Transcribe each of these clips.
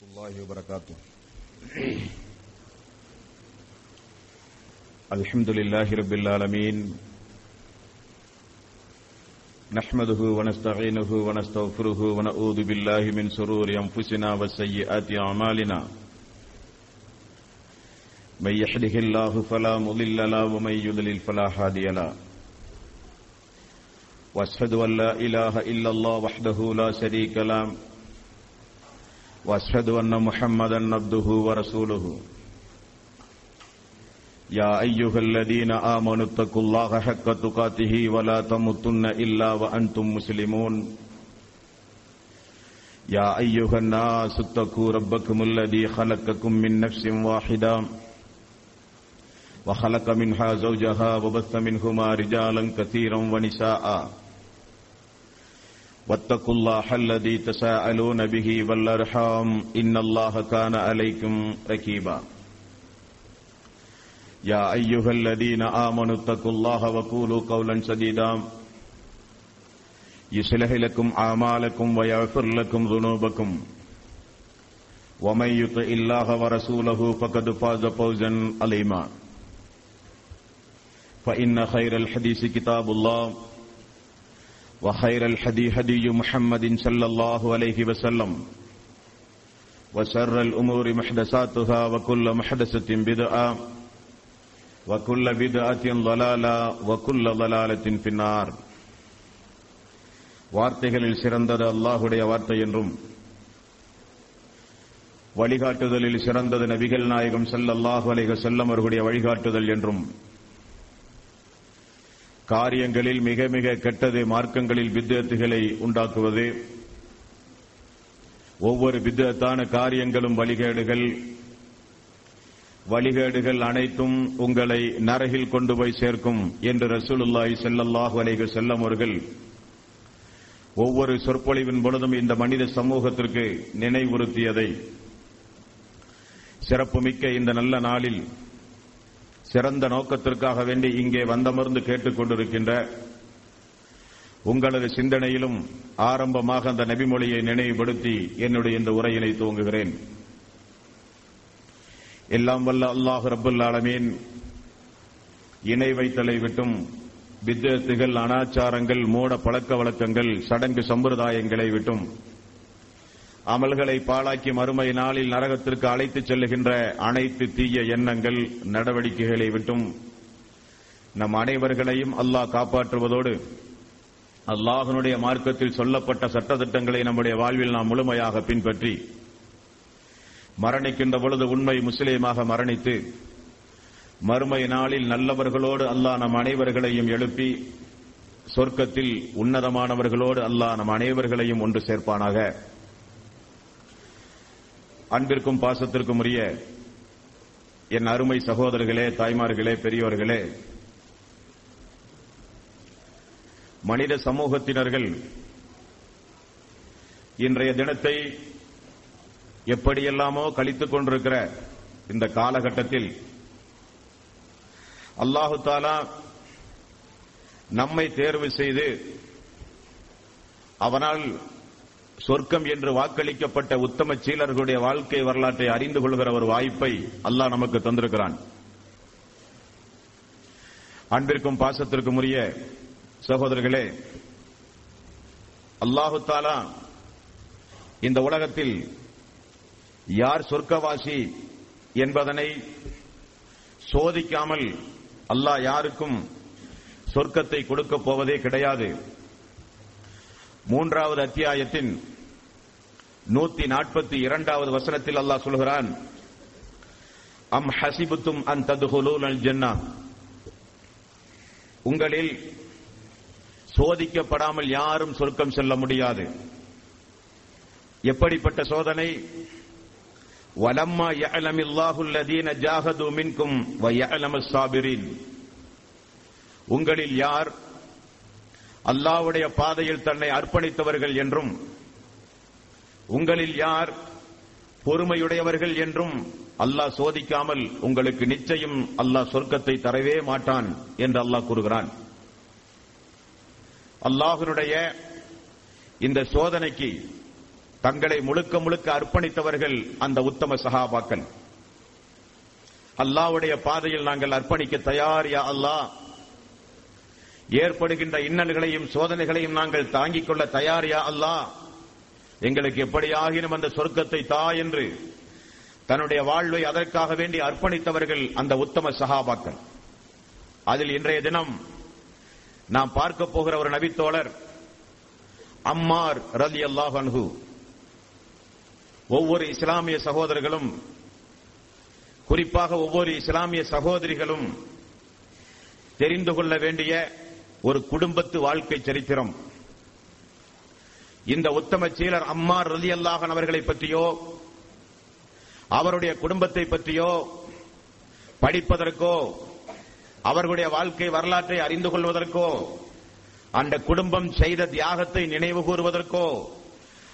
الله وبركاته الحمد لله رب العالمين نحمده ونستعينه ونستغفره ونعوذ بالله من شرور أنفسنا وسيئات أعمالنا من يحده الله فلا مضل له ومن يضلل فلا هادي له۔ واشهد ان لا اله الا الله وحده لا شريك له۔ واشهد ان محمدا عبده ورسوله. يا ايها الذين امنوا اتقوا الله حق تقاته ولا تموتن الا وانتم مسلمون. يا ايها الناس اتقوا ربكم الذي خلقكم من نفس واحده وخلق منها زوجها وبث منهما رجالا كثيرا ونساء. واتقوا الله الذي تساءلون به والارحام ان الله كان عليكم ركيبا. يا ايها الذين امنوا اتقوا الله وقولوا قولا سديدا. يصلح لكم اعمالكم ويغفر لكم ذنوبكم. ومن يطع الله ورسوله فقد فاز فوزا عظيما. فإن خير الحديث كتاب الله. وخير الحدي هدي محمد صلى الله عليه وسلم وشر الأمور محدثاتها وكل محدثة بدعة وكل بدعة ضلالة وكل ضلالة في النار வார்த்தைகளில் சிறந்தது அல்லாஹுடைய வார்த்தை என்றும் வழிகாட்டுதலில் சிறந்தது நபிகள் நாயகம் ஸல்லல்லாஹு அலைஹி வஸல்லம் அவர்களுடைய வழிகாட்டுதல் என்றும் காரியங்களில் மிக மிக கெட்டது மார்க்கங்களில் வித்தியத்துகளை உண்டாக்குவது. ஒவ்வொரு வித்தியத்தான காரியங்களும் வழிகேடுகள். வழிகேடுகள் அனைத்தும் உங்களை நரகில் கொண்டு போய் சேர்க்கும் என்று ரசூலுல்லாய் செல்லல்லாஹு அலைஹி செல்லம் அவர்கள் ஒவ்வொரு சொற்பொழிவின் பொழுதும் இந்த மனித சமூகத்திற்கு நினைவுறுத்தியதை. சிறப்புமிக்க இந்த நல்ல நாளில் சிறந்த நோக்கத்திற்காக வேண்டி இங்கே வந்தமர்ந்து கேட்டுக் கொண்டிருக்கின்ற உங்களது சிந்தனையிலும் ஆரம்பமாக அந்த நபிமொழியை நினைவுபடுத்தி என்னுடைய இந்த உரையினை துவங்குகிறேன். எல்லாம் வல்ல அல்லாஹ் ரபுல் ஆலமீன் இணை வைத்தலை விட்டும் வித்தியத்துகள் அனாச்சாரங்கள் மூட பழக்க வழக்கங்கள் சடங்கு சம்பிரதாயங்களை விட்டும் அமல்களை பாழாக்கி மறுமை நாளில் நரகத்திற்கு அழைத்துச் செல்லுகின்ற அனைத்து தீய எண்ணங்கள் நடவடிக்கைகளை விட்டும் நம் அனைவர்களையும் அல்லாஹ் காப்பாற்றுவதோடு அல்லாஹனுடைய மார்க்கத்தில் சொல்லப்பட்ட சட்டத்திட்டங்களை நம்முடைய வாழ்வில் நாம் முழுமையாக பின்பற்றி மரணிக்கின்ற பொழுது உண்மை முஸ்லீமாக மரணித்து மறுமை நாளில் நல்லவர்களோடு அல்லாஹ் நம் அனைவர்களையும் எழுப்பி சொர்க்கத்தில் உன்னதமானவர்களோடு அல்லாஹ் நம் அனைவர்களையும் ஒன்று சேர்ப்பானாக. அன்பிற்கும் பாசத்திற்கும் உரிய என் அருமை சகோதரர்களே தாய்மார்களே பெரியவர்களே மனித சமூகத்தினர்கள் இன்றைய தினத்தை எப்படியெல்லாமோ கழித்துக் கொண்டிருக்கிற இந்த காலகட்டத்தில் அல்லாஹு தாலா நம்மை தேர்வு செய்து அவனால் சொர்க்கம் என்று வாக்களிக்கப்பட்ட உத்தம சீலர்களுடைய வாழ்க்கை வரலாற்றை அறிந்து கொள்கிற ஒரு வாய்ப்பை அல்லாஹ் நமக்கு தந்திருக்கிறான். அன்பிற்கும் பாசத்திற்கும் உரிய சகோதரர்களே அல்லாஹு தாலா இந்த உலகத்தில் யார் சொர்க்கவாசி என்பதனை சோதிக்காமல் அல்லாஹ் யாருக்கும் சொர்க்கத்தை கொடுக்கப் போவதே கிடையாது. மூன்றாவது அத்தியாயத்தின் நூத்தி நாற்பத்தி இரண்டாவது வசனத்தில் அல்லாஹ் சொல்கிறான் அம் ஹசிபுத்தும் அன் ததுகுலூல் ஜன்னா. உங்களில் சோதிக்கப்படாமல் யாரும் சொர்க்கம் செல்ல முடியாது. எப்படிப்பட்ட சோதனை? வலம்மா யஅலமில்லாஹுல்லதீன ஜாகது மின்கும் வ சாபிரின் உங்களில் யார் அல்லாவுடைய பாதையில் தன்னை அர்ப்பணித்தவர்கள் என்றும் உங்களில் யார் பொறுமையுடையவர்கள் என்றும் அல்லாஹ் சோதிக்காமல் உங்களுக்கு நிச்சயம் அல்லாஹ் சொர்க்கத்தை தரவே மாட்டான் என்று அல்லாஹ் கூறுகிறான். அல்லாஹனுடைய இந்த சோதனைக்கு தங்களை முழுக்க முழுக்க அர்ப்பணித்தவர்கள் அந்த உத்தம சகாபாக்கள் அல்லாவுடைய பாதையில் நாங்கள் அர்ப்பணிக்க தயார் யா அல்லாஹ். ஏற்படுகின்ற இன்னல்களையும் சோதனைகளையும் நாங்கள் தாங்கிக் கொள்ள தயார் யா அல்லாஹ். எங்களுக்கு எப்படியாகினும் அந்த சொர்க்கத்தை தா என்று தன்னுடைய வாழ்வை அதற்காக வேண்டி அர்ப்பணித்தவர்கள் அந்த உத்தம சகாபாக்கள். அதில் இன்றைய தினம் நாம் பார்க்க போகிற ஒரு நபித்தோழர் அம்மார் ரலி அல்லாஹ் அன்ஹு. ஒவ்வொரு இஸ்லாமிய சகோதரர்களும் குறிப்பாக ஒவ்வொரு இஸ்லாமிய சகோதரிகளும் தெரிந்து கொள்ள வேண்டிய ஒரு குடும்பத்து வாழ்க்கை சரித்திரம். இந்த உத்தம சீலர் அம்மார் ரலி அல்லாஹன் அவர்களை பற்றியோ அவருடைய குடும்பத்தை பற்றியோ படிப்பதற்கோ அவர்களுடைய வாழ்க்கை வரலாற்றை அறிந்து கொள்வதற்கோ அந்த குடும்பம் செய்த தியாகத்தை நினைவு கூறுவதற்கோ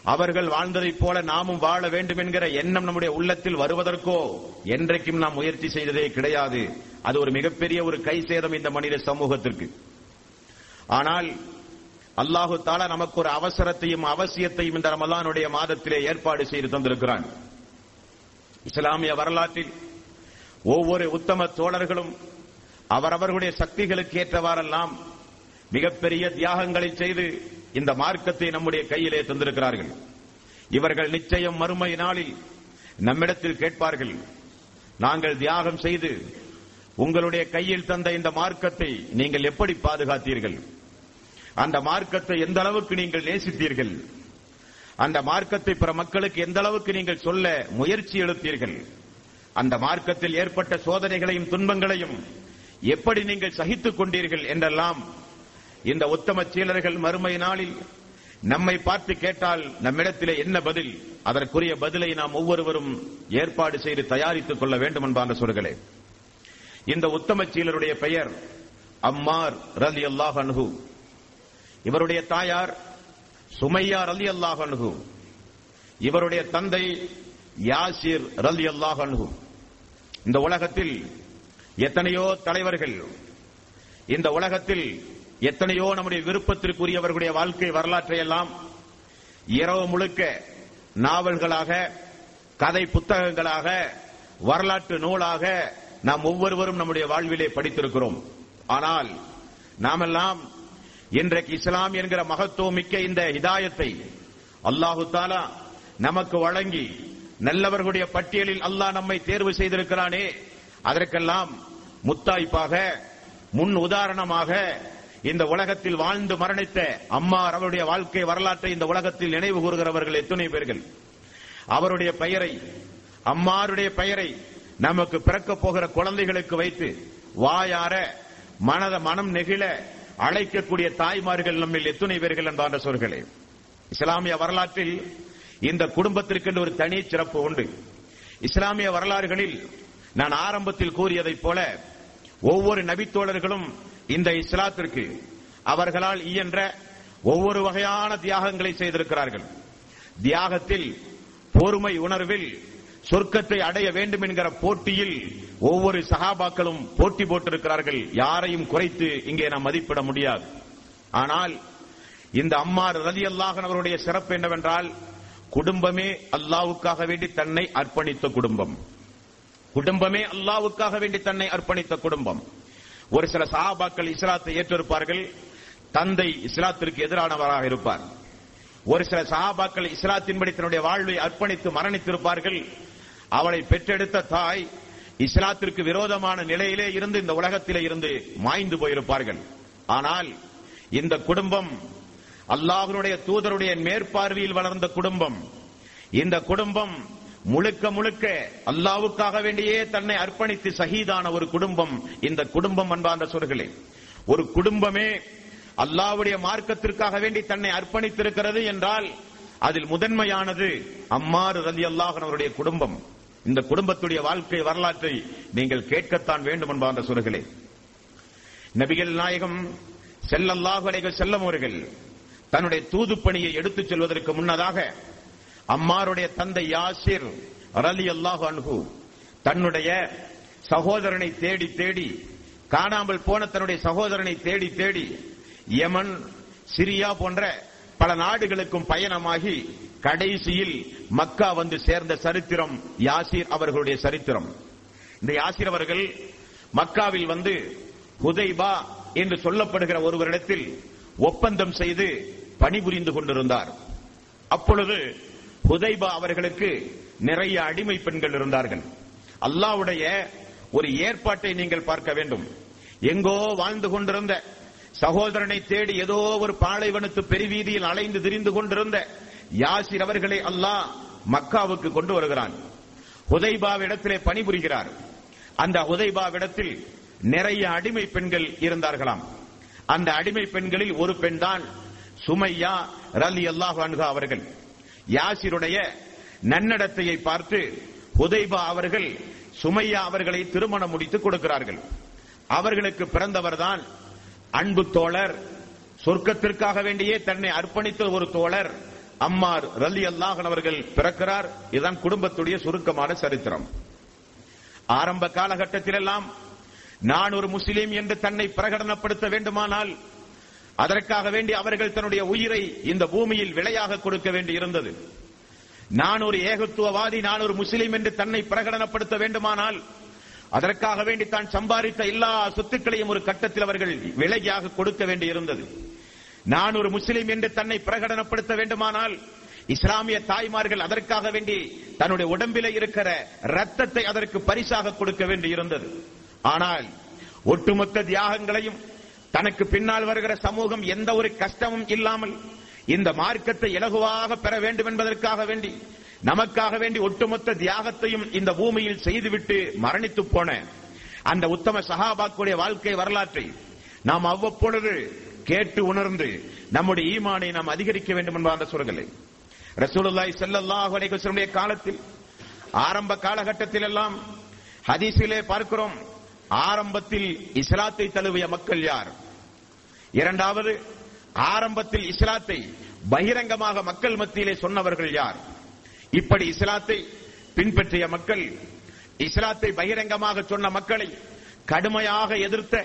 அவர்கள் வாழ்ந்ததைப் போல நாமும் வாழ வேண்டும் என்கிற எண்ணம் நம்முடைய உள்ளத்தில் வருவதற்கோ என்றைக்கும் நாம் முயற்சி செய்ததே கிடையாது. அது ஒரு மிகப்பெரிய ஒரு கை சேதம் இந்த மனித சமூகத்திற்கு. ஆனால் அல்லாஹு தாலா நமக்கு ஒரு அவசரத்தையும் அவசியத்தையும் இந்த ரமலானுடைய மாதத்திலே ஏற்பாடு செய்து தந்திருக்கிறான். இஸ்லாமிய வரலாற்றில் ஒவ்வொரு உத்தம தோழர்களும் அவரவர்களுடைய சக்திகளுக்கு ஏற்றவாறெல்லாம் மிகப்பெரிய தியாகங்களை செய்து இந்த மார்க்கத்தை நம்முடைய கையிலே தந்திருக்கிறார்கள். இவர்கள் நிச்சயம் மறுமை நாளில் நம்மிடத்தில் கேட்பார்கள் நாங்கள் தியாகம் செய்து உங்களுடைய கையில் தந்த இந்த மார்க்கத்தை நீங்கள் எப்படி பாதுகாத்தீர்கள்? அந்த மார்க்கத்தை எந்த அளவுக்கு நீங்கள் நேசித்தீர்கள்? அந்த மார்க்கத்தை பிற மக்களுக்கு எந்த அளவுக்கு நீங்கள் சொல்ல முயற்சி எடுத்தீர்கள்? அந்த மார்க்கத்தில் ஏற்பட்ட சோதனைகளையும் துன்பங்களையும் எப்படி நீங்கள் சகித்துக் கொண்டீர்கள் என்றெல்லாம் இந்த உத்தம சீலர்கள் மறுமை நாளில் நம்மை பார்த்து கேட்டால் நம்மிடத்திலே என்ன பதில்? அதற்குரிய பதிலை நாம் ஒவ்வொருவரும் ஏற்பாடு செய்து தயாரித்துக் கொள்ள வேண்டும் என்பான சொல்களே. இந்த உத்தம சீலருடைய பெயர் அம்மார் ரலி அல்லாஹ் அனுகு இவருடைய தாயார் சுமையா ரலி அல்லாஹ் அணுகு இவருடைய தந்தை யாசிர் ரலி அல்லாஹ் அணுகு இந்த உலகத்தில் எத்தனையோ தலைவர்கள் இந்த உலகத்தில் எத்தனையோ நம்முடைய விருப்பத்திற்குரியவர்களுடைய வாழ்க்கை வரலாற்றை எல்லாம் இரவு முழுக்க நாவல்களாக கதை புத்தகங்களாக வரலாற்று நூலாக நாம் ஒவ்வொருவரும் நம்முடைய வாழ்விலே படித்திருக்கிறோம். ஆனால் நாமெல்லாம் இன்றைக்கு இஸ்லாம் என்கிற மகத்துவம் மிக்க இந்த இதாயத்தை அல்லாஹு தாலா நமக்கு வழங்கி நல்லவர்களுடைய பட்டியலில் அல்லாஹ் நம்மை தேர்வு செய்திருக்கிறானே. அதற்கெல்லாம் முத்தாய்ப்பாக முன் உதாரணமாக இந்த உலகத்தில் வாழ்ந்து மரணித்த அம்மார் அவருடைய வாழ்க்கை வரலாற்றை இந்த உலகத்தில் நினைவு கூறுகிறவர்கள் எத்தனை பேர்கள்? அவருடைய பெயரை அம்மாருடைய பெயரை நமக்கு பிறக்கப் போகிற குழந்தைகளுக்கு வைத்து வாயார மனத மனம் நெகிழ அழைக்கக்கூடிய தாய்மார்கள் நம்மில் எத்துணை பேர்கள் என்பான்ற சொல்களே இஸ்லாமிய வரலாற்றில் இந்த குடும்பத்திற்கு ஒரு தனி சிறப்பு உண்டு. இஸ்லாமிய வரலாறுகளில் நான் ஆரம்பத்தில் கூறியதைப் போல ஒவ்வொரு நபித்தோழர்களும் இந்த இஸ்லாத்திற்கு அவர்களால் இயன்ற ஒவ்வொரு வகையான தியாகங்களை செய்திருக்கிறார்கள். தியாகத்தில் பொறுமை உணர்வில் சொர்க்கத்தை அடைய வேண்டும் என்கிற போட்டியில் ஒவ்வொரு சகாபாக்களும் போட்டி போட்டிருக்கிறார்கள். யாரையும் குறைத்து இங்கே நாம் மதிப்பிட முடியாது. ஆனால் இந்த அம்மார் ரலி அல்லாஹன் அவருடைய சிறப்பு என்னவென்றால் குடும்பமே அல்லாவுக்காக வேண்டி தன்னை அர்ப்பணித்த குடும்பம். குடும்பமே அல்லாவுக்காக வேண்டி தன்னை அர்ப்பணித்த குடும்பம். ஒரு சில சஹாபாக்கள் இஸ்லாத்தை ஏற்றிருப்பார்கள். தந்தை இஸ்லாத்திற்கு எதிரானவராக இருப்பார். ஒரு சில சஹாபாக்கள் இஸ்லாத்தின்படி தன்னுடைய வாழ்வை அர்ப்பணித்து மரணித்திருப்பார்கள். அவளை பெற்றெடுத்த தாய் இஸ்லாத்திற்கு விரோதமான நிலையிலே இருந்து இந்த உலகத்திலே இருந்து மாய்ந்து போயிருப்பார்கள். ஆனால் இந்த குடும்பம் அல்லாஹனுடைய தூதருடைய மேற்பார்வையில் வளர்ந்த குடும்பம் இந்த குடும்பம் முழுக்க முழுக்க அல்லாவுக்காக வேண்டியே தன்னை அர்ப்பணித்து சகிதான ஒரு குடும்பம் இந்த குடும்பம் அன்பார்ந்த சொல்களே ஒரு குடும்பமே அல்லாவுடைய மார்க்கத்திற்காக வேண்டி தன்னை அர்ப்பணித்திருக்கிறது என்றால் அதில் முதன்மையானது அம்மாறு ரலி அவருடைய குடும்பம். இந்த குடும்பத்துடைய வாழ்க்கை வரலாற்றை நீங்கள் கேட்கத்தான் வேண்டும் என்பார்ந்த சொற்களே நபிகள் நாயகம் செல்லல்லாஹு அலைக செல்லம் அவர்கள் தன்னுடைய தூது பணியை எடுத்துச் செல்வதற்கு முன்னதாக அம்மாருடைய தந்தை யாசிர் ரலி அல்லாஹு அன்ஹு தன்னுடைய சகோதரனை தேடி தேடி காணாமல் போன தன்னுடைய சகோதரனை தேடி தேடி யமன் சிரியா போன்ற பல நாடுகளுக்கும் பயணமாகி கடைசியில் மக்கா வந்து சேர்ந்த சரித்திரம் யாசிர் அவர்களுடைய சரித்திரம். இந்த யாசிர் அவர்கள் மக்காவில் வந்து ஹுதைபா என்று சொல்லப்படுகிற ஒருவரிடத்தில் ஒப்பந்தம் செய்து பணிபுரிந்து கொண்டிருந்தார். அப்பொழுது ஹுதைபா அவர்களுக்கு நிறைய அடிமை பெண்கள் இருந்தார்கள். அல்லாவுடைய ஒரு ஏற்பாட்டை நீங்கள் பார்க்க வேண்டும். எங்கோ வாழ்ந்து கொண்டிருந்த சகோதரனை தேடி ஏதோ ஒரு பாலைவனத்து பெருவீதியில் அலைந்து திரிந்து கொண்டிருந்த யாசிர் அவர்களை அல்லாஹ் மக்காவுக்கு கொண்டு வருகிறான். ஹுதைபாவிடத்திலே பணிபுரிகிறார். அந்த உதைபாவிடத்தில் நிறைய அடிமை பெண்கள் இருந்தார்களாம். அந்த அடிமை பெண்களில் ஒரு பெண் தான் சுமையா ரலி அல்லாஹ் அன்ஹா அவர்கள். யாசிருடைய நன்னடத்தையை பார்த்து உதைபா அவர்கள் சுமையா அவர்களை திருமணம் முடித்து கொடுக்கிறார்கள். அவர்களுக்கு பிறந்தவர்தான் அன்பு தோழர். சொர்க்கத்திற்காக வேண்டியே தன்னை அர்ப்பணித்த ஒரு தோழர். அம்மார் ரலி அல்லாஹன் அவர்கள் பிறக்கிறார். இதுதான் குடும்பத்துடைய சுருக்கமான சரித்திரம். ஆரம்ப காலகட்டத்திலெல்லாம் நான் ஒரு முஸ்லீம் என்று தன்னை பிரகடனப்படுத்த வேண்டுமானால் அதற்காக வேண்டி அவர்கள் தன்னுடைய உயிரை இந்த பூமியில் விலையாக கொடுக்க வேண்டி இருந்தது. நான் ஒரு ஏகத்துவவாதி நான் ஒரு முஸ்லீம் என்று தன்னை பிரகடனப்படுத்த வேண்டுமானால் அதற்காக வேண்டி தான் சம்பாதித்த எல்லா சொத்துக்களையும் ஒரு கட்டத்தில் அவர்கள் விலையாக கொடுக்க வேண்டி இருந்தது. நான் ஒரு முஸ்லீம் என்று தன்னை பிரகடனப்படுத்த வேண்டுமானால் இஸ்லாமிய தாய்மார்கள் அதற்காக வேண்டி தன்னுடைய உடம்பில இருக்கிற ரத்தத்தை அதற்கு பரிசாக கொடுக்க வேண்டி இருந்தது. ஆனால் ஒட்டுமொத்த தியாகங்களையும் தனக்கு பின்னால் வருகிற சமூகம் எந்த ஒரு கஷ்டமும் இல்லாமல் இந்த மார்க்கத்தை இலகுவாக பெற வேண்டும் என்பதற்காக வேண்டி நமக்காக வேண்டி ஒட்டுமொத்த தியாகத்தையும் இந்த பூமியில் செய்துவிட்டு மரணித்து போன அந்த உத்தம சகாபாக்குடைய வாழ்க்கை வரலாற்றை நாம் அவ்வப்பொழுது கேட்டு உணர்ந்து நம்முடைய ஈமானை நாம் அதிகரிக்க வேண்டும் என்பார் அந்த சொல்களை ரசூலுல்லாய் ஸல்லல்லாஹு அலைஹி காலத்தில் ஆரம்ப காலகட்டத்தில் எல்லாம் ஹதீஸிலே பார்க்கிறோம் ஆரம்பத்தில் இஸ்லாத்தை தழுவிய மக்கள் யார்? இரண்டாவது ஆரம்பத்தில் இஸ்லாத்தை பகிரங்கமாக மக்கள் மத்தியிலே சொன்னவர்கள் யார்? இப்படி இஸ்லாத்தை பின்பற்றிய மக்கள் இஸ்லாத்தை பகிரங்கமாக சொன்ன மக்களை கடுமையாக எதிர்த்த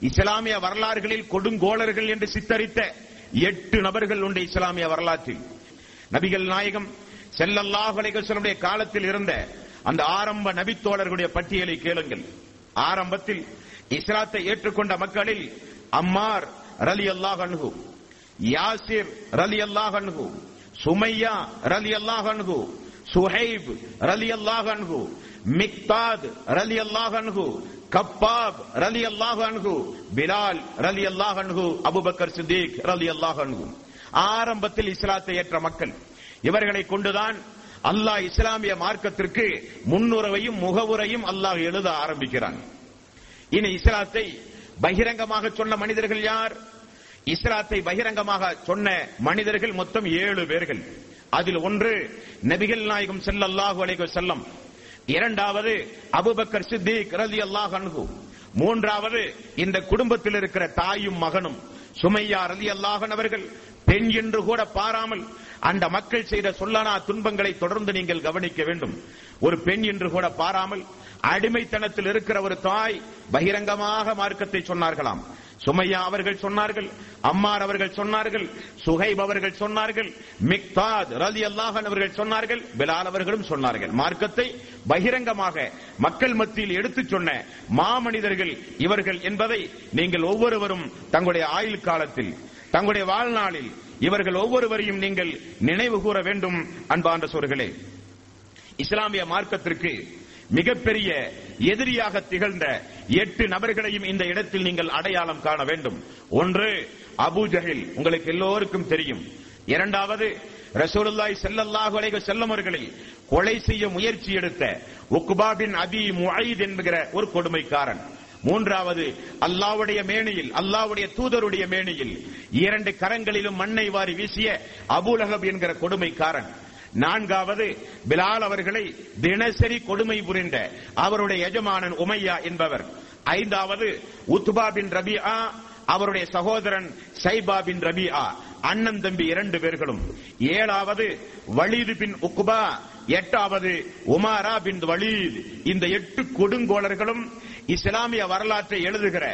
இஸ்லாமிய வரலாறுகளில் கொடுங்கோளர்கள் என்று சித்தரித்த எட்டு நபர்கள் உண்டு இஸ்லாமிய வரலாற்றில். நபிகள் நாயகம் செல்லல்லாஹு அலைஹி காலத்தில் இருந்த அந்த ஆரம்ப நபித்தோழர்களுடைய பட்டியலை கேளுங்கள். ஆரம்பத்தில் இஸ்லாத்தை ஏற்றுக்கொண்ட மக்களில் அம்மார் ரலி அல்லாஹ் அணுகு யாசிர் ரலி அல்லாஹ் அணுகு சுமையா ரலி அல்லாஹ் அணுகு சுஹைப் ரலி அல்லாஹ் அணுகு மிக்தாத் ரலி அல்லாஹ் அன்ஹு கப்பாப் ரலி அல்லாஹ் அன்ஹு பிலால் ரலி அல்லாஹ் அன்ஹு அபுபக்கர் சித்திக் ரலி அல்லாஹ் அன்ஹு. ஆரம்பத்தில் இஸ்லாத்தை ஏற்ற மக்கள் இவர்களை கொண்டுதான் அல்லாஹ் இஸ்லாமிய மார்க்கத்திற்கு முன்னுறவையும் முகவுரையும் அல்லாஹ் எழுத ஆரம்பிக்கிறான். இனி இஸ்லாத்தை பகிரங்கமாக சொன்ன மனிதர்கள் யார்? இஸ்லாத்தை பகிரங்கமாக சொன்ன மனிதர்கள் மொத்தம் ஏழு பேர்கள். அதில் ஒன்று நபிகள் நாயகம் செல்லல்லாஹு அலைகோ செல்லம் இரண்டாவது அபுபக்கர் சித்திக் அல்லாஹ் அன்ஹு. மூன்றாவது இந்த குடும்பத்தில் இருக்கிற தாயும் மகனும் சுமையா ரதி அல்லாஹன் அவர்கள் பெண் என்று கூட பாராமல் அந்த மக்கள் செய்த சொல்லனா துன்பங்களை தொடர்ந்து நீங்கள் கவனிக்க வேண்டும். ஒரு பெண் என்று கூட பாராமல் அடிமைத்தனத்தில் இருக்கிற ஒரு தாய் பகிரங்கமாக மார்க்கத்தை சொன்னார்களாம். சுமையா அவர்கள் சொன்னார்கள் அம்மார் அவர்கள் சொன்னார்கள் சுகைப் அவர்கள் சொன்னார்கள் மிக்தாத் ரலி அல்லாஹன் அவர்கள் சொன்னார்கள் பிலால் அவர்களும் சொன்னார்கள். மார்க்கத்தை பகிரங்கமாக மக்கள் மத்தியில் எடுத்துச் சொன்ன மாமனிதர்கள் இவர்கள் என்பதை நீங்கள் ஒவ்வொருவரும் தங்களுடைய ஆயுள் காலத்தில் தங்களுடைய வாழ்நாளில் இவர்கள் ஒவ்வொருவரையும் நீங்கள் நினைவு கூற வேண்டும் அன்பான்ற சோர்களே. இஸ்லாமிய மார்க்கத்திற்கு மிகப்பெரிய எதிரியாக திகழ்ந்த எட்டு நபர்களையும் இந்த இடத்தில் நீங்கள் அடையாளம் காண வேண்டும். ஒன்று அபூ ஜஹில். உங்களுக்கு எல்லோருக்கும் தெரியும். இரண்டாவது ரசூலுல்லாய் ஸல்லல்லாஹு அலைஹி வஸல்லம் அவர்களை கொலை செய்ய முயற்சி எடுத்த உக்பா பின் அபி முஐத் என்கிற ஒரு கொடுமைக்காரன். மூன்றாவது அல்லாவுடைய மேனியில் அல்லாவுடைய தூதருடைய மேனியில் இரண்டு கரங்களிலும் மண்ணை வாரி வீசிய அபுலகப் என்கிற கொடுமைக்காரன். நான்காவது பிலால் அவர்களை தினசரி கொடுமை புரிந்த அவருடைய எஜமானன் உமையா என்பவர். ஐந்தாவது உத்பா பின் ரபியா அவருடைய சகோதரன் சைபா பின் ரபியா அண்ணன் தம்பி இரண்டு பேர்களும். ஏழாவது வலீது பின் உக்குபா எட்டாவது உமாரா பின் வலீத். இந்த எட்டு கொடுங்கோளர்களும் இஸ்லாமிய வரலாற்றை எழுதுகிற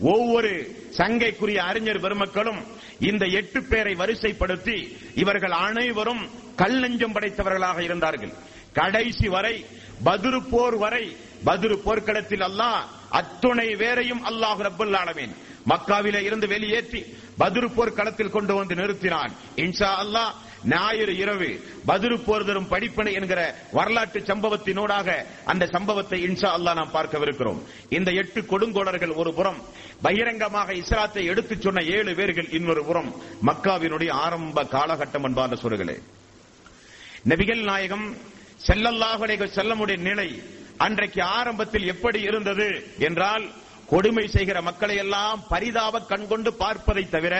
ஒவ்வொரு சங்கைக்குரிய அறிஞர் பெருமக்களும் இந்த எட்டு பேரை வரிசைப்படுத்தி இவர்கள் அனைவரும் கல் நெஞ்சம் படைத்தவர்களாக இருந்தார்கள். கடைசி வரை பதுரு போர் வரை பதுரு போர்க்களத்தில் அல்லாஹ் அத்துணை வேரையும் அல்லாஹ் ரப்பல் ஆலமீன் மக்காவிலே இருந்து வெளியேற்றி பதுரு போர் களத்தில் கொண்டு வந்து நிறுத்தினான். இன்ஷா அல்லாஹ் ஞாயிறு இரவு பதுரு போர்தரும் படிப்பனை என்கிற வரலாற்று சம்பவத்தினூடாக அந்த சம்பவத்தை இன்ஷா அல்லாஹ் நாம் பார்க்கவிருக்கிறோம். இந்த எட்டு கொடுங்கோடர்கள் ஒரு புறம் பகிரங்கமாக இஸ்லாத்தை எடுத்துச் சொன்ன ஏழு பேர்கள் இன்னொரு புறம் மக்காவினுடைய ஆரம்ப காலகட்டம் என்பார்ந்த சொல்களே நபிகள் நாயகம் செல்லல்லாஹுடைய செல்லமுடைய நிலை அன்றைக்கு ஆரம்பத்தில் எப்படி இருந்தது என்றால் கொடுமை செய்கிற மக்களை எல்லாம் பரிதாப கண்கொண்டு பார்ப்பதை தவிர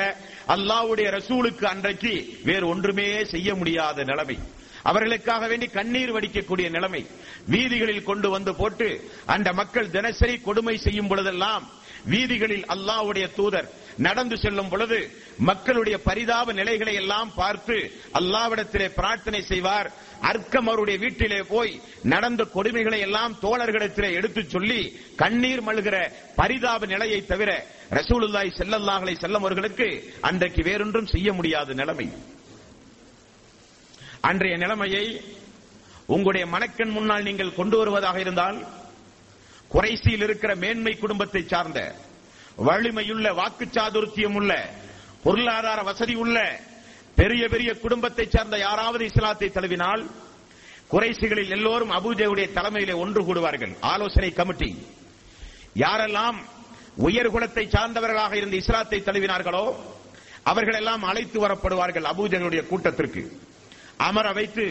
அல்லாஹ்வுடைய ரசூலுக்கு அன்றைக்கு வேறு ஒன்றுமே செய்ய முடியாத நிலைமை. அவர்களுக்காக வேண்டி கண்ணீர் வடிக்கக்கூடிய நிலைமை. வீதிகளில் கொண்டு வந்து போட்டு அந்த மக்கள் தினசரி கொடுமை செய்யும் பொழுதெல்லாம் வீதிகளில் அல்லாஹ்வுடைய தூதர் நடந்து செல்லும் பொழுது மக்களுடைய பரிதாப நிலைகளை எல்லாம் பார்த்து அல்லாவிடத்திலே பிரார்த்தனை செய்வார். அர்க்கம் அவருடைய வீட்டிலே போய் நடந்த கொடுமைகளை எல்லாம் தோழர்களிடத்திலே எடுத்து சொல்லி கண்ணீர் மல்கிற பரிதாப நிலையை தவிர ரசூலுல்லாய் செல்லல்லாஹலை செல்லும் அவர்களுக்கு அன்றைக்கு வேறொன்றும் செய்ய முடியாத நிலைமை. அன்றைய நிலைமையை உங்களுடைய மணக்கண் முன்னால் நீங்கள் கொண்டு வருவதாக இருந்தால் குறைசியில் இருக்கிற மேன்மை குடும்பத்தை சார்ந்த வலிமையுள்ள வாக்கு சாதுர்த்தியம் உள்ள பொருளாதார வசதி உள்ள பெரிய பெரிய குடும்பத்தை சார்ந்த யாராவது இஸ்லாத்தை தழுவினால் குறைசிகளில் எல்லோரும் அபுஜேவுடைய தலைமையிலே ஒன்று கூடுவார்கள். ஆலோசனை கமிட்டி. யாரெல்லாம் உயர் குலத்தை சார்ந்தவர்களாக இருந்து இஸ்லாத்தை தழுவினார்களோ அவர்கள் எல்லாம் அழைத்து வரப்படுவார்கள் அபூஜகளுடைய கூட்டத்திற்கு. அமர வைத்து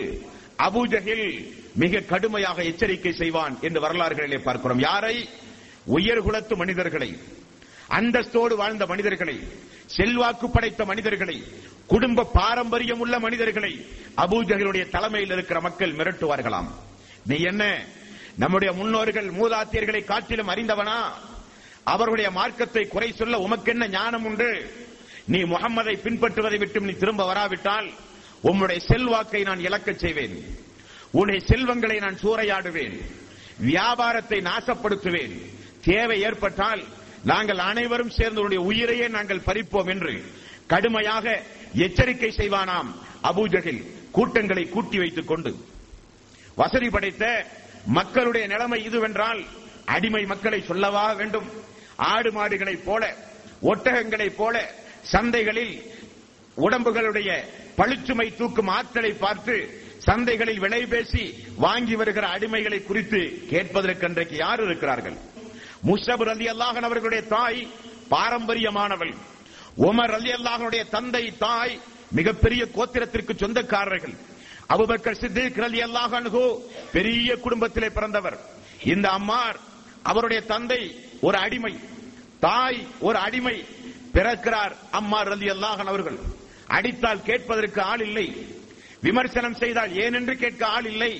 அபூஜகில் மிக கடுமையாக எச்சரிக்கை செய்வான் என்று வரலாறுகளிலே பார்க்கிறோம். யாரை? உயர்குலத்து மனிதர்களை. அந்தஸ்தோடு வாழ்ந்த மனிதர்களை செல்வாக்கு படைத்த மனிதர்களை குடும்ப பாரம்பரியம் உள்ள மனிதர்களை அபூஜகளுடைய தலைமையில் இருக்கிற மக்கள் மிரட்டுவார்களாம். நீ என்ன? நம்முடைய முன்னோர்கள் மூதாத்தியர்களை காட்டிலும் அறிந்தவனா? அவர்களுடைய மார்க்கத்தை குறை சொல்ல உமக்கென்ன ஞானம் உண்டு? நீ முகம்மதை பின்பற்றுவதை விட்டு நீ திரும்ப வராவிட்டால் உம்முடைய செல்வாக்கை நான் இழக்கச் செய்வேன். உன்னுடைய செல்வங்களை நான் சூறையாடுவேன். வியாபாரத்தை நாசப்படுத்துவேன். தேவை ஏற்பட்டால் நாங்கள் அனைவரும் சேர்ந்து உன்னுடைய உயிரையே நாங்கள் பறிப்போம் என்று கடுமையாக எச்சரிக்கை செய்வானாம் அபூஜகில் கூட்டங்களை கூட்டி வைத்துக் கொண்டு. வசதி படைத்த மக்களுடைய நிலைமை இதுவென்றால் அடிமை மக்களை சொல்லவா வேண்டும். ஆடு மாடுகளைப் போல ஒட்டகங்களைப் போல சந்தைகளில் உடம்புகளுடைய பழுச்சுமை தூக்கும் ஆற்றலை பார்த்து சந்தைகளில் விலை பேசி வாங்கி வருகிற அடிமைகளை குறித்து கேட்பதற்கு அன்றைக்கு யார் இருக்கிறார்கள்? முஷபர் ரலி அல்லாஹன் அவர்களுடைய தாய் பாரம்பரியமானவள். உமர் அலி அல்லாஹனுடைய தந்தை தாய் மிகப்பெரிய கோத்திரத்திற்கு சொந்தக்காரர்கள். அபுபக்கர் சித்திக் ரலி அல்லாஹன்ஹு பெரிய குடும்பத்திலே பிறந்தவர். இந்த அம்மார் அவருடைய தந்தை ஒரு அடிமை தாய் ஒரு அடிமை பிறக்கிறார் அம்மார் ரலி அல்லாஹன் அவர்கள். அடித்தால் கேட்பதற்கு ஆள் இல்லை. விமர்சனம் செய்தால் ஏனென்று கேட்க ஆள் இல்லை.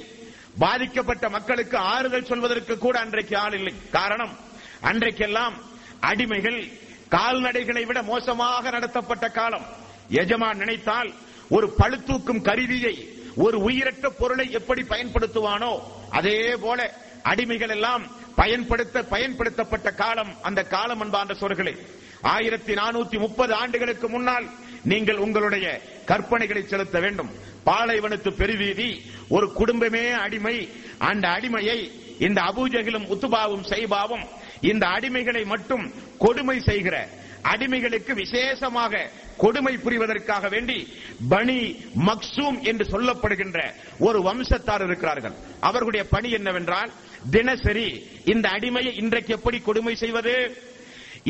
பாதிக்கப்பட்ட மக்களுக்கு ஆறுதல் சொல்வதற்கு கூட அன்றைக்கு ஆள் இல்லை. காரணம் அன்றைக்கெல்லாம் அடிமைகள் கால்நடைகளை விட மோசமாக நடத்தப்பட்ட காலம். எஜமான் நினைத்தால் ஒரு பழுத்தூக்கும் கருவியை ஒரு உயிரற்ற பொருளை எப்படி பயன்படுத்துவானோ அதே போல அடிமைகள் எல்லாம் பயன்படுத்த பயன்படுத்தப்பட்ட காலம் அந்த காலம் அன்பான்ற சொற்களே ஆயிரத்தி நானூத்தி முப்பது ஆண்டுகளுக்கு முன்னால் நீங்கள் உங்களுடைய கற்பனைகளை செலுத்த வேண்டும். பாலைவனத்து பெருவீதி ஒரு குடும்பமே அடிமை. அந்த அடிமையை இந்த அபூஜகிலும் உத்துபாவும் சைபாவும் இந்த அடிமைகளை மட்டும் கொடுமை செய்கிற அடிமைகளுக்கு விசேஷமாக கொடுமை புரிவதற்காக வேண்டி பனி மக்சூம் என்று சொல்லப்படுகின்ற ஒரு வம்சத்தார் இருக்கிறார்கள். அவர்களுடைய பணி என்னவென்றால் தினசரி இந்த அடிமையை இன்றைக்கு எப்படி கொடுமை செய்வது?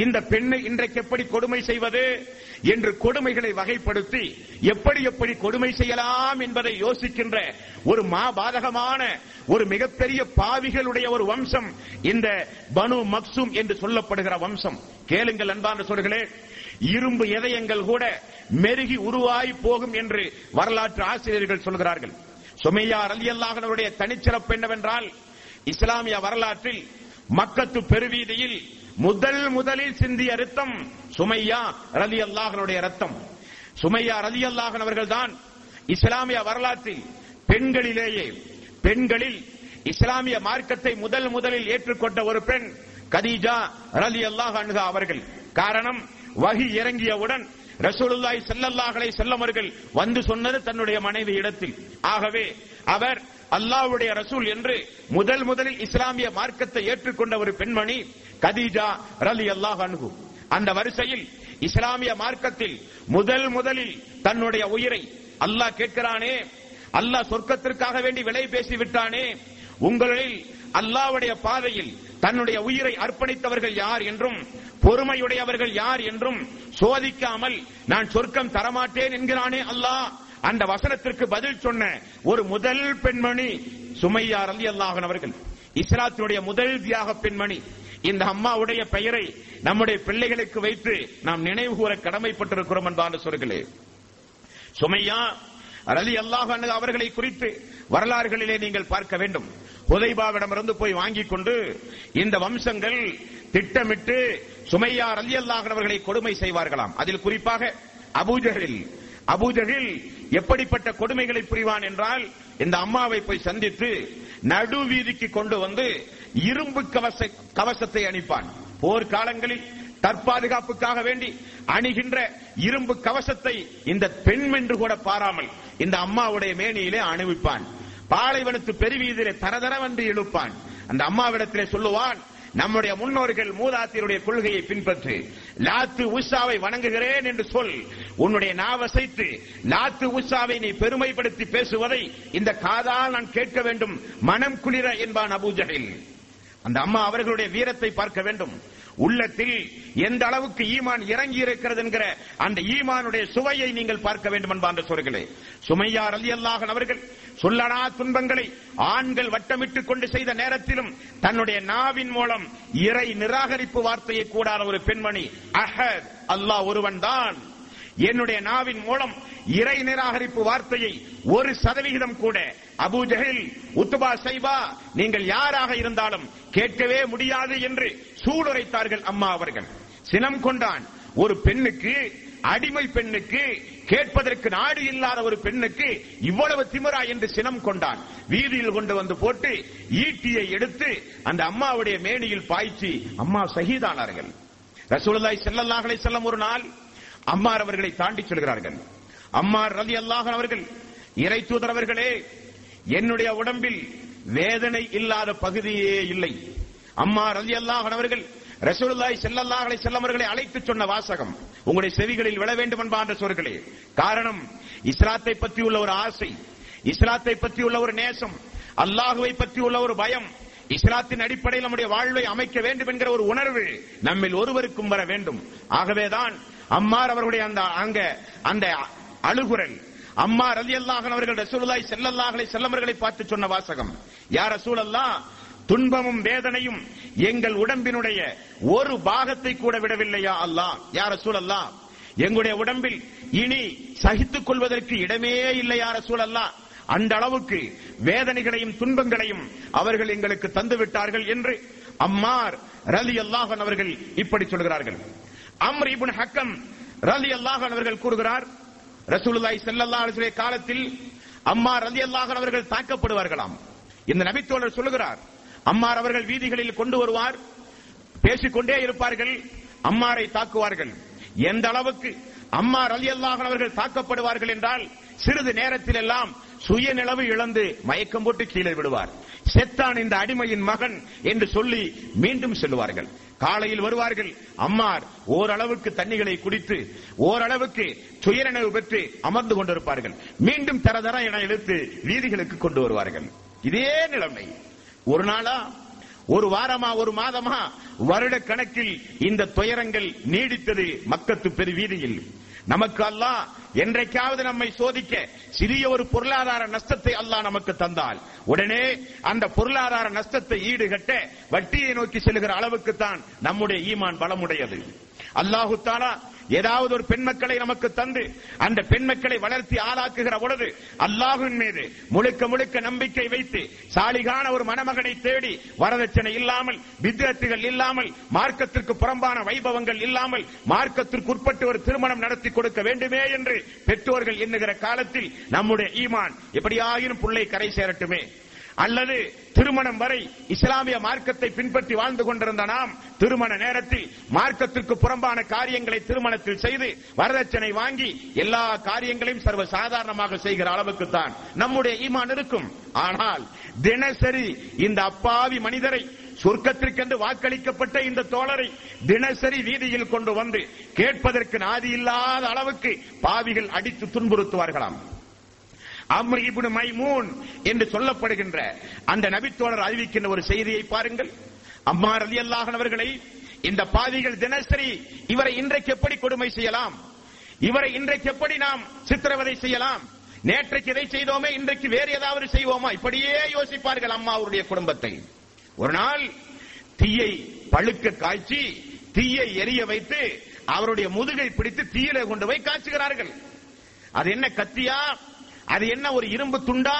இந்த பெண்ணை இன்றைக்கு எப்படி கொடுமை செய்வது என்று கொடுமைகளை வகைப்படுத்தி எப்படி எப்படி கொடுமை செய்யலாம் என்பதை யோசிக்கின்ற ஒரு மாபாதகமான ஒரு மிகப்பெரிய பாவிகளுடைய ஒரு வம்சம் இந்த பனு மக்சும் என்று சொல்லப்படுகிற வம்சம். கேளுங்கள் அன்பான சொல்களே இரும்பு இதயங்கள் கூட மெருகி உருவாய் போகும் என்று வரலாற்று ஆசிரியர்கள் சொல்கிறார்கள். சுமையா அலி அல்லாஹனுடைய தனிச்சிறப்பு என்னவென்றால் இஸ்லாமிய வரலாற்றில் மக்கத்து பெருவீதியில் முதல் முதலில் சிந்திய ரத்தம் சுமையா ரலி அல்லாஹனுடைய ரத்தம் சுமையா ரலி அல்லாஹன் அவர்கள் தான் இஸ்லாமிய வரலாற்றில் பெண்களிலேயே பெண்களில் இஸ்லாமிய மார்க்கத்தை முதல் முதலில் ஏற்றுக்கொண்ட ஒரு பெண் கதீஜா ரலி அல்லாஹ் அணுகா அவர்கள். காரணம் வகி இறங்கியவுடன் ரசூலுல்லாய் செல்லல்லாஹலை செல்லமர்கள் வந்து சொன்னது தன்னுடைய மனைவி இடத்தில். ஆகவே அவர் அல்லாவுடைய ரசூல் என்று முதல் முதலில் இஸ்லாமிய மார்க்கத்தை ஏற்றுக்கொண்ட ஒரு பெண்மணி கதீஜா ரலி அல்லாஹ் அன்ஹு. அந்த வரிசையில் இஸ்லாமிய மார்க்கத்தில் முதல் முதலில் தன்னுடைய உயிரை அல்லாஹ் கேட்கிறானே அல்லாஹ் சொர்க்கத்திற்காக வேண்டி விலை பேசி விட்டானே உங்களில் அல்லாஹ்வுடைய பாதையில் தன்னுடைய உயிரை அர்ப்பணித்தவர்கள் யார் என்றும் பொறுமையுடையவர்கள் யார் என்றும் சோதிக்காமல் நான் சொர்க்கம் தரமாட்டேன் என்கிறானே அல்லாஹ். அந்த வசனத்திற்கு பதில் சொன்ன ஒரு முதல் பெண்மணி சுமையா ரலி அல்லாஹன் அவர்கள். இஸ்லாத்தினுடைய முதல் தியாக பெண்மணி. இந்த அம்மாவுடைய பெயரை நம்முடைய பிள்ளைகளுக்கு வைத்து நாம் நினைவு கூற கடமைப்பட்டிருக்கிறோம் என்பான சொல்களே சுமையா ரலி அல்லாஹ் அவர்களை குறித்து வரலாறுகளிலே நீங்கள் பார்க்க வேண்டும். ஹுதைபாவிடமிருந்து போய் வாங்கிக் கொண்டு இந்த வம்சங்கள் திட்டமிட்டு சுமையா ரலி அல்லாஹ் அவர்களை கொடுமை செய்வார்களாம். அதில் குறிப்பாக அபூஜரில் அபூஜகில் எப்படிப்பட்ட கொடுமைகளை புரிவான் என்றால் இந்த அம்மாவை போய் சந்தித்து நடு வீதிக்கு கொண்டு வந்து இரும்பு கவச கவசத்தை அணிப்பான். போர்க்காலங்களில் தற்பாதுகாப்புக்காக வேண்டி அணிகின்ற இரும்பு கவசத்தை இந்த பெண் என்று கூட பாராமல் இந்த அம்மாவுடைய மேனியிலே அணிவிப்பான். பாலைவனத்து பெருவீதியிலே தரதரவென்று இழுப்பான் அந்த அம்மாவிடத்திலே சொல்லுவான் நம்முடைய முன்னோர்கள் மூதாத்தியருடைய கொள்கையை பின்பற்று லாத்து உஷாவை வணங்குகிறேன் என்று சொல் உன்னுடைய நாவசைத்து லாத்து உஷாவை நீ பெருமைப்படுத்தி பேசுவதை இந்த காதால் நான் கேட்க வேண்டும் மனம் குளிர என்பான் அபூஜகில் அந்த அம்மா அவர்களுடைய வீரத்தை பார்க்க வேண்டும். உள்ளத்தில் எந்த அளவுக்கு ஈமான் இறங்கி இருக்கிறது என்கிற அந்த ஈமானுடைய சுவையை நீங்கள் பார்க்க வேண்டும் என்பான்ற சொல்களே சுமையார் அலி அல்லாஹன் அவர்கள் சொல்லனா துன்பங்களை ஆண்கள் வட்டமிட்டுக் கொண்டு செய்த நேரத்திலும் தன்னுடைய நாவின் மூலம் இறை நிராகரிப்பு வார்த்தையை கூடாத ஒரு பெண்மணி அஹத் அல்லாஹ் ஒருவன் தான் என்னுடைய நாவின் மூலம் இறை நிராகரிப்பு வார்த்தையை ஒரு சதவிகிதம் கூட. அபு ஜஹில் உத்துபா சைபா நீங்கள் யாராக இருந்தாலும் கேட்கவே முடியாது என்று சூளுரைத்தார்கள் அம்மா அவர்கள். சினம் கொண்டான். ஒரு பெண்ணுக்கு அடிமை பெண்ணுக்கு கேட்பதற்கு நாடு இல்லாத ஒரு பெண்ணுக்கு இவ்வளவு திமிரா என்று சினம் கொண்டான். வீதியில் கொண்டு வந்து போட்டு ஈட்டியை எடுத்து அந்த அம்மாவுடைய மேனியில் பாய்ச்சி அம்மா சகிதானார்கள். ரசூலுல்லாஹி ஸல்லல்லாஹு செல்லம் ஒரு நாள் அம்மார் அவர்களை தாண்டி சொல்கிறார்கள். அம்மார் ரலி அல்லாஹன் அவர்கள் இறை தூதர் அவர்களே என்னுடைய உடம்பில் வேதனை இல்லாத பகுதியே இல்லை. அம்மா ரலி அல்லாஹன் அவர்கள் ரசூலுல்லாஹி செல்லல்லாஹலை செல்லவர்களை அழைத்துச் அழைத்து சொன்ன வாசகம் உங்களுடைய செவிகளில் விழ வேண்டும் என்பான்ற சொற்களே காரணம் இஸ்லாத்தை பற்றி உள்ள ஒரு ஆசை இஸ்லாத்தை பற்றி உள்ள ஒரு நேசம் அல்லாஹுவை பற்றி உள்ள ஒரு பயம் இஸ்லாத்தின் அடிப்படையில் நம்முடைய வாழ்வை அமைக்க வேண்டும் என்கிற ஒரு உணர்வு நம்மில் ஒருவருக்கும் வர வேண்டும். ஆகவேதான் அம்மார் அவர்களுடைய அந்த அங்க அந்த அழுகுரல். அம்மா ரலி அல்லாஹன் அவர்கள் ரசூலாய் செல்லல்லாஹலை செல்லவர்களை பார்த்து சொன்ன வாசகம். யார் ரசூலல்லாஹ் துன்பமும் வேதனையும் எங்கள் உடம்பினுடைய ஒரு பாகத்தை கூட விடவில்லையா அல்லாஹ். யார் ரசூலல்லாஹ் எங்களுடைய உடம்பில் இனி சகித்துக் கொள்வதற்கு இடமே இல்லை யார் ரசூலல்லாஹ். அந்த அளவுக்கு வேதனைகளையும் துன்பங்களையும் அவர்கள் எங்களுக்கு தந்து விட்டார்கள் என்று அம்மார் ரலி அல்லாஹன் அவர்கள் இப்படி சொல்கிறார்கள். அம்ரி இப்னு ஹக்கம் ரலி அல்லாஹன் அவர்கள் கூறுகிறார் ரசூலுல்லாஹி ஸல்லல்லாஹு அலைஹி காலத்தில் அம்மா ரலி அல்லாஹன் அவர்கள் தாக்கப்படுவார்களாம். இந்த நபித்தோழர் சொல்லுகிறார் அம்மார் அவர்கள் வீதிகளில் கொண்டு வருவார் பேசிக்கொண்டே இருப்பார்கள் அம்மாரை தாக்குவார்கள். எந்த அளவுக்கு அம்மா ரலி அல்லாஹன் அவர்கள் தாக்கப்படுவார்கள் என்றால் சிறிது நேரத்தில் எல்லாம் சுயநிலவு இழந்து மயக்கம் போட்டு கீழே விடுவார். செத்தான் இந்த அடிமையின் மகன் என்று சொல்லி மீண்டும் செல்வார்கள் காலையில் வருவார்கள். அம்மார் ஓரளவுக்கு தண்ணிகளை குடித்து ஓரளவுக்கு சுயநினைவு பெற்று அமர்ந்து கொண்டிருப்பார்கள். மீண்டும் தரதர என இழுத்து வீதிகளுக்கு கொண்டு வருவார்கள். இதே நிலைமை. ஒரு நாளா ஒரு வாரமா ஒரு மாதமா வருட கணக்கில் இந்த துயரங்கள் நீடித்தது மக்கத்து பெரு வீதியில். நமக்கு அல்லாஹ் என்றைக்காவது நம்மை சோதிக்க சிறிய ஒரு பொருளாதார நஷ்டத்தை அல்லாஹ் நமக்கு தந்தால். உடனே அந்த பொருளாதார நஷ்டத்தை ஈடுகட்ட வட்டியை நோக்கி செல்கிற அளவுக்கு தான் நம்முடைய ஈமான் பலமுடையது. அல்லாஹு தாலா ஏதாவது ஒரு பெண் மக்களை நமக்கு தந்து அந்த பெண் மக்களை வளர்த்தி ஆளாக்குகிற பொழுது அல்லாஹின் மீது முழுக்க முழுக்க நம்பிக்கை வைத்து சாலிகான ஒரு மணமகனை தேடி வரதட்சணை இல்லாமல் வித்தியார்த்திகள் இல்லாமல் மார்க்கத்திற்கு புறம்பான வைபவங்கள் இல்லாமல் மார்க்கத்திற்கு உட்பட்டு ஒரு திருமணம் நடத்தி கொடுக்க வேண்டுமே என்று பெற்றோர்கள் எண்ணுகிற காலத்தில் நம்முடைய ஈமான் எப்படியாயினும் புள்ளை கரை சேரட்டுமே. அல்லது திருமணம் வரை இஸ்லாமிய மார்க்கத்தை பின்பற்றி வாழ்ந்து கொண்டிருந்த நாம் திருமண நேரத்தில் மார்க்கத்திற்கு புறம்பான காரியங்களை திருமணத்தில் செய்து வரதட்சணை வாங்கி எல்லா காரியங்களையும் சர்வ சாதாரணமாக செய்கிற அளவுக்கு தான் நம்முடைய ஈமான் இருக்கும். ஆனால் தினசரி இந்த அப்பாவி மனிதரை சொர்க்கத்திற்கென்று வாக்களிக்கப்பட்ட இந்த தோழரை தினசரி வீதியில் கொண்டு வந்து கேட்பதற்கு நாதி இல்லாத அளவுக்கு பாவிகள் அடித்து துன்புறுத்துவார்களாம். அம்ரு இப்னு மைமூன் என்று சொல்லப்படுகின்ற அந்த நபித்தோழர் அறிவிக்கின்ற ஒரு செய்தியை பாருங்கள். அம்மா ரலி அவர்களை இந்த பாவிகள் தினசரி இவரை இன்றைக்கு எப்படி கொடுமை செய்யலாம்? இவரை இன்றைக்கு எப்படி நாம் சித்திரவதை செய்யலாம்? நேற்றைக்கு இதை செய்தோமே இன்றைக்கு வேறு ஏதாவது செய்வோமா? இப்படியே யோசிப்பார்கள் அம்மா அவருடைய குடும்பத்தை. ஒரு நாள் தீயை பழுக்க காய்ச்சி தீயை எரிய வைத்து அவருடைய முதுகை பிடித்து தீயில கொண்டு போய் காய்ச்சுகிறார்கள். அது என்ன கத்தியா? அது என்ன ஒரு இரும்பு துண்டா?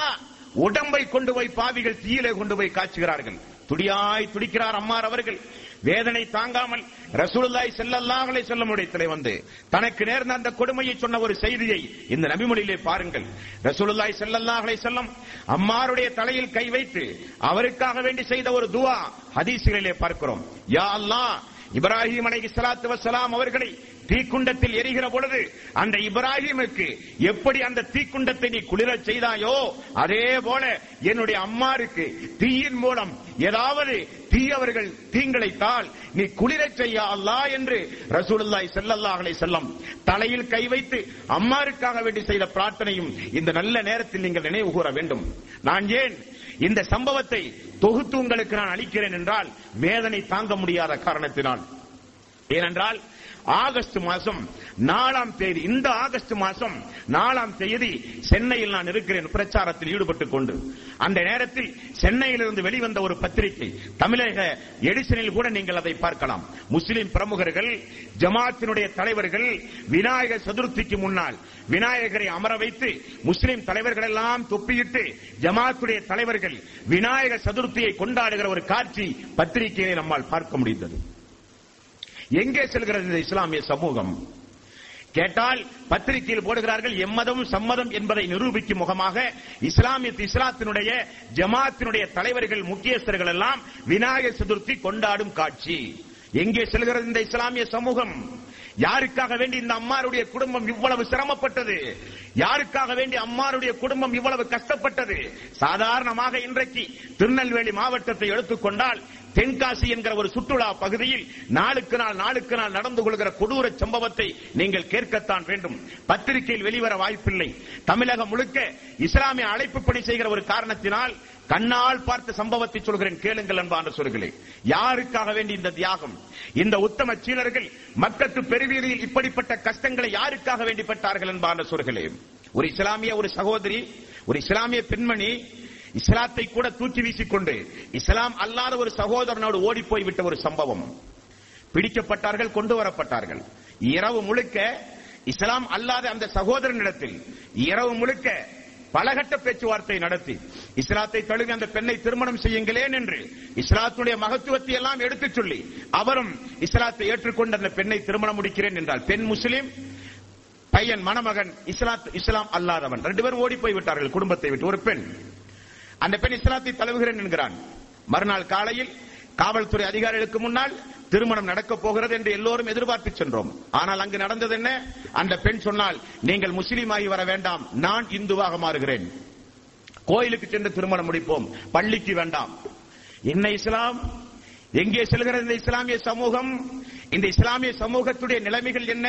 உடம்பை கொண்டு போய் பாவிகள் தீயிலே கொண்டு போய் காய்ச்சுகிறார்கள். துடியாய் துடிக்கிறார் அம்மார் அவர்கள். வேதனை தாங்காமல் ரசூலுல்லாய் ஸல்லல்லாஹு அலைஹி முடியத்திலே வந்து தனக்கு நேர்ந்த அந்த கொடுமையை சொன்ன ஒரு செய்தியை இந்த நபிமொழியிலே பாருங்கள். ரசூலுல்லாய் ஸல்லல்லாஹு செல்லும் அம்மாருடைய தலையில் கை வைத்து அவருக்காக வேண்டி செய்த ஒரு துவா ஹதீசுகளிலே பார்க்கிறோம். யா அல்லாஹ் இப்ராஹிம் அலை சலாத்து வசலாம் அவர்களை தீக்குண்டத்தில் எரிகிற பொழுது அந்த இப்ராஹிமுக்கு எப்படி அந்த தீக்குண்டத்தை நீ குளிரச் செய்தாயோ அதே போல என்னுடைய அம்மாருக்கு தீயின் மூலம் ஏதாவது தீயவர்கள் தீங்கிழைத்தால் நீ குளிரச் செய்ய அல்லா என்று ரசூலுல்லாய் செல்லல்லாஹலை செல்லம் தலையில் கை வைத்து அம்மாருக்காக வேண்டி செய்த பிரார்த்தனையும் இந்த நல்ல நேரத்தில் நீங்கள் நினைவு கூற வேண்டும். நான் ஏன் இந்த சம்பவத்தை தொகுத்து உங்களுக்கு நான் அளிக்கிறேன் என்றால் வேதனை தாங்க முடியாத காரணத்தினால். ஏனென்றால் ஆகஸ்ட் மாசம் நாலாம் தேதி இந்த ஆகஸ்ட் மாசம் நாலாம் தேதி சென்னையில் நான் இருக்கிறேன். பிரச்சாரத்தில் ஈடுபட்டுக் கொண்டு. அந்த நேரத்தில் சென்னையிலிருந்து வெளிவந்த ஒரு பத்திரிகை தமிழக எடிசனில் கூட நீங்கள் அதை பார்க்கலாம். முஸ்லிம் பிரமுகர்கள் ஜமாத்தினுடைய தலைவர்கள் விநாயகர் சதுர்த்திக்கு முன்னால் விநாயகரை அமர வைத்து முஸ்லிம் தலைவர்கள் எல்லாம் தொப்பியிட்டு ஜமாத்துடைய தலைவர்கள் விநாயகர் சதுர்த்தியை கொண்டாடுகிற ஒரு காட்சி பத்திரிகையை நம்மால் பார்க்க முடிந்தது. எங்கே செல்கிறது இந்த இஸ்லாமிய சமூகம்? கேட்டால் பத்திரிகையில் போடுகிறார்கள் எம்மதம் சம்மதம் என்பதை நிரூபிக்கும் முகமாக இஸ்லாமிய இஸ்லாத்தினுடைய ஜமாத்தினுடைய தலைவர்கள் முக்கியஸ்தர்கள் எல்லாம் விநாயகர் சதுர்த்தி கொண்டாடும் காட்சி. எங்கே செல்கிறது இந்த இஸ்லாமிய சமூகம்? யாருக்காக வேண்டி இந்த அம்மாருடைய குடும்பம் இவ்வளவு சிரமப்பட்டது? யாருக்காக வேண்டி அம்மாருடைய குடும்பம் இவ்வளவு கஷ்டப்பட்டது? சாதாரணமாக இன்றைக்கு திருநெல்வேலி மாவட்டத்தை எடுத்துக்கொண்டால் தென்காசி என்கிற ஒரு சுற்றுலா பகுதியில் நாளுக்கு நாள் நாளுக்கு நாள் நடந்து கொள்கிற கொடூர சம்பவத்தை நீங்கள் கேட்கத்தான் வேண்டும். பத்திரிகையில் வெளிவர வாய்ப்பில்லை. தமிழகம் முழுக்க இஸ்லாமிய அழைப்பு பணி செய்கிற ஒரு காரணத்தினால் கண்ணால் பார்த்த சம்பவத்தை சொல்கிறேன் கேளுங்கள் அன்பான சொல்களே யாருக்காக வேண்டி இந்த தியாகம்? இந்த உத்தம சீனர்கள் மக்கத்து பெருவீதியில் இப்படிப்பட்ட கஷ்டங்களை யாருக்காக வேண்டி பெற்றார்கள் என்பான சொல்களே ஒரு இஸ்லாமிய ஒரு சகோதரி ஒரு இஸ்லாமிய பெண்மணி இஸ்லாத்தை கூட தூக்கி வீசிக்கொண்டு இஸ்லாம் அல்லாத ஒரு சகோதரனோடு ஓடி போய்விட்ட ஒரு சம்பவம். பிடிக்கப்பட்டார்கள் கொண்டு வரப்பட்டார்கள் இரவு முழுக்க இஸ்லாம் அல்லாத அந்த சகோதரனிடத்தில் இரவு முழுக்க பலகட்ட பேச்சுவார்த்தை நடத்தி இஸ்லாத்தை தழுவி அந்த பெண்ணை திருமணம் செய்யுங்களேன் என்று இஸ்லாத்துடைய மகத்துவத்தை எல்லாம் எடுத்துச் சொல்லி அவரும் இஸ்லாத்தை ஏற்றுக்கொண்டு அந்த பெண்ணை திருமணம் முடிக்கிறேன் என்றால் பெண் முஸ்லிம் பையன் மணமகன் இஸ்லாத் இஸ்லாம் அல்லாதவன். ரெண்டு பேரும் ஓடி போய் விட்டார்கள் குடும்பத்தை விட்டு. ஒரு பெண். அந்த பெண் இஸ்லாத்தை தழுவுகிறேன் என்கிறான். மறுநாள் காலையில் காவல்துறை அதிகாரிகளுக்கு முன்னால் திருமணம் நடக்க போகிறது என்று எல்லோரும் எதிர்பார்த்து சென்றோம். ஆனால் அங்கு நடந்தது என்ன? அந்த பெண் சொன்னால் நீங்கள் முஸ்லீமாகி வர வேண்டாம். நான் இந்துவாக மாறுகிறேன். கோயிலுக்கு சென்று திருமணம் முடிப்போம். பள்ளிக்கு வேண்டாம். என்ன இஸ்லாம்? எங்கே செல்கிறது இந்த இஸ்லாமிய சமூகம்? இந்த இஸ்லாமிய சமூகத்துடைய நிலைமைகள் என்ன?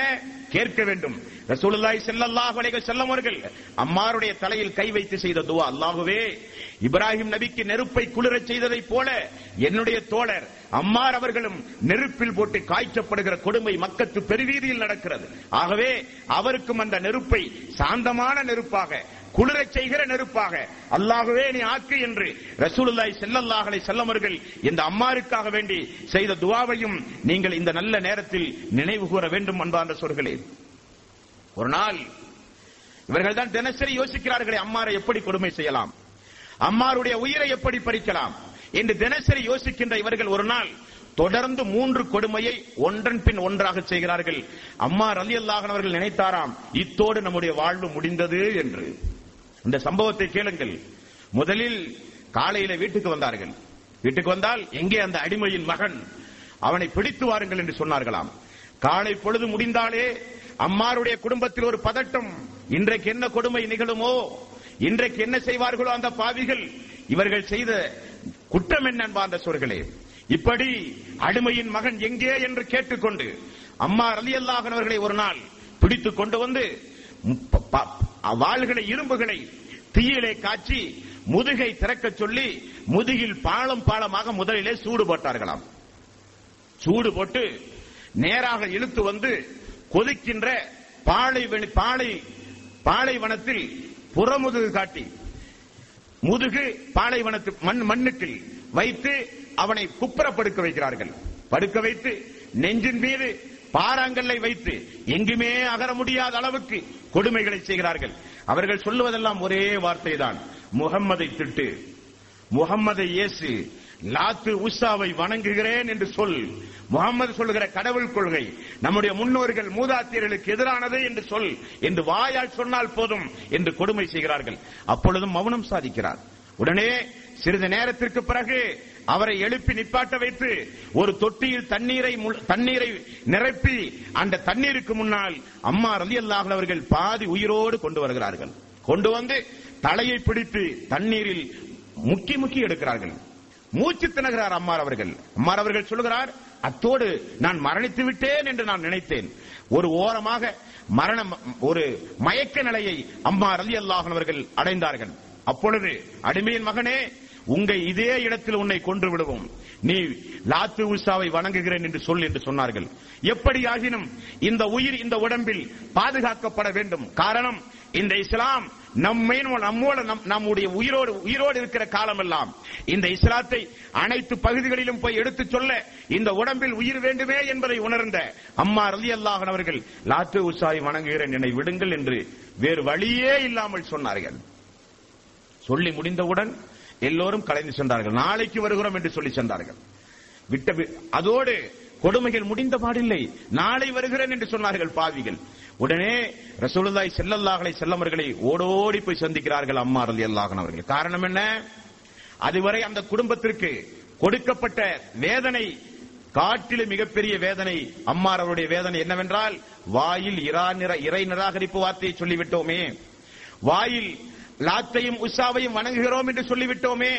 கேட்க வேண்டும். ரசூலுல்லாஹி ஸல்லல்லாஹு அலைஹி வஸல்லம் அவர்கள் அம்மாருடைய தலையில் கை வைத்து செய்த துவா அல்லாஹ்வே இப்ராஹிம் நபிக்கு நெருப்பை குளிரச் செய்ததைப் போல என்னுடைய தோழர் அம்மார் அவர்களும் நெருப்பில் போட்டு காய்ச்சப்படுகிற கொடுமை மக்கத்து பெருவீதியில் நடக்கிறது. ஆகவே அவருக்கும் அந்த நெருப்பை சாந்தமான நெருப்பாக குளிரச் செய்கிற நெருப்பாக. அல்லாகவே நீ ஆக்கு என்று ரசூலுல்லாய் செல்லல்லாஹலை செல்லமர்கள் இந்த அம்மாருக்காக வேண்டி செய்த துவாவையும் நீங்கள் இந்த நல்ல நேரத்தில் நினைவு கூற வேண்டும் அன்பார்ந்த சொர்களே ஒரு நாள் இவர்கள் தான் தினசரி யோசிக்கிறார்களே அம்மாரை எப்படி கொடுமை செய்யலாம்? அம்மாருடைய உயிரை எப்படி பறிக்கலாம்? என்று தினசரி யோசிக்கின்ற இவர்கள் ஒரு நாள் தொடர்ந்து மூன்று கொடுமையை ஒன்றன் பின் ஒன்றாக செய்கிறார்கள். அம்மா ரலி அவர்கள் நினைத்தாராம் இத்தோடு நம்முடைய வாழ்வு முடிந்தது என்று. இந்த சம்பவத்தை கேளுங்கள். முதலில் காலையில வீட்டுக்கு வந்தார்கள். வீட்டுக்கு வந்தால் எங்கே அந்த அடிமையின் மகன்? அவனை பிடித்து வாருங்கள் என்று சொன்னார்களாம். காலை பொழுது முடிந்தாலே அம்மாருடைய குடும்பத்தில் ஒரு பதட்டம். இன்றைக்கு என்ன கொடுமை நிகழுமோ? இன்றைக்கு என்ன செய்வார்களோ அந்த பாவிகள்? இவர்கள் செய்த குற்றம் என்ன அன்பார்ந்த சொர்களே? இப்படி அடிமையின் மகன் எங்கே என்று கேட்டுக்கொண்டு அம்மா ரலி அவர்களை ஒரு நாள் பிடித்துக் கொண்டு வந்து வாள்களை இரும்புகளை தீயிலே காய்ச்சி முதுகை திறக்கச் சொல்லி முதுகில் பாலம் பாலமாக முதலிலே சூடு போட்டார்களாம். சூடு போட்டு நேராக இழுத்து வந்து கொதிக்கின்ற பாலை பாலை பாலைவனத்தில் புறமுதுகு காட்டி முதுகு பாலைவனத்து மண் மண்ணுக்கு வைத்து அவனை குப்புற படுக்க வைக்கிறார்கள். படுக்க வைத்து நெஞ்சின் மீது பாறாங்கல்லை வைத்து எங்குமே அகர முடியாத அளவுக்கு கொடுமைகளை செய்கிறார்கள். அவர்கள் சொல்லுவதெல்லாம் ஒரே வார்த்தை தான் முகம்மதை திட்டு. முகம்மதை இயேசு லாத்து உஷாவை வணங்குகிறேன் என்று சொல். முகம்மது சொல்லுகிற கடவுள் கொள்கை நம்முடைய முன்னோர்கள் மூதாத்தியர்களுக்கு எதிரானது என்று சொல் என்று வாயால் சொன்னால் போதும் என்று கொடுமை செய்கிறார்கள். அப்பொழுதும் மௌனம் சாதிக்கிறார். உடனே சிறிது நேரத்திற்கு பிறகு அவரை எழுப்பி நிப்பாட்ட வைத்து ஒரு தொட்டியில் தண்ணீரை தண்ணீரை நிரப்பி அந்த தண்ணீருக்கு முன்னால் அம்மா ரலி அவர்கள் பாதி உயிரோடு கொண்டு வருகிறார்கள். கொண்டு வந்து தலையை பிடித்து தண்ணீரில் முக்கி முக்கி எடுக்கிறார்கள். மூச்சு திணகிறார் அம்மார் அவர்கள். அம்மார் அவர்கள் சொல்லுகிறார் அத்தோடு நான் மரணித்து விட்டேன் என்று நான் நினைத்தேன். ஒரு ஓரமாக மரணம் ஒரு மயக்க நிலையை அம்மா ரலி அவர்கள் அடைந்தார்கள். அப்பொழுது அடிமையின் மகனே உங்க இதே இடத்தில் உன்னை கொன்று விடுவோம். நீ லாத்து உஷாவை வணங்குகிறேன் என்று சொல் என்று சொன்னார்கள். எப்படி ஆகினும் இந்த உயிர் இந்த உடம்பில் பாதுகாக்கப்பட வேண்டும். காரணம் இந்த இஸ்லாம் நம்மை நம்மோட நம்- நம்முடைய உயிரோடு உயிரோடு இருக்கிற காலமெல்லாம். இந்த இஸ்லாத்தை அனைத்து பகுதிகளிலும் போய் எடுத்துச் சொல்ல இந்த உடம்பில் உயிர் வேண்டுமே என்பதை உணர்ந்த அம்மா ரலி அல்லாஹன் அவர்கள் லாத்து உஷாவை வணங்குகிறேன் என்னை விடுங்கள் என்று வேறு வழியே இல்லாமல் சொன்னார்கள். சொல்லி முடிந்தவுடன் எல்லோரும் கலைந்து சென்றார்கள். நாளைக்கு வருகிறோம் என்று சொல்லி சென்றார்கள். விட்ட வி- அதோடு கொடுமைகள் முடிந்த பாடில்லை. நாளை வருகிறேன் என்று சொன்னார்கள் பாவிகள். உடனே ரசூலுல்லாய் செல்லல்லாகளை செல்லவர்களை ஓடோடி போய் சந்திக்கிறார்கள் அம்மா அருள் அல்லாஹன் அவர்கள். காரணம் என்ன? அதுவரை அந்த குடும்பத்திற்கு கொடுக்கப்பட்ட வேதனை காட்டிலும் மிகப்பெரிய வேதனை அம்மார் அவருடைய வேதனை என்னவென்றால் வாயில் இரா நிற இறை நிராகரிப்பு வார்த்தையை சொல்லிவிட்டோமே. வாயில் லாத்தையும் உஷாவையும் வணங்குகிறோம் என்று சொல்லிவிட்டோமே.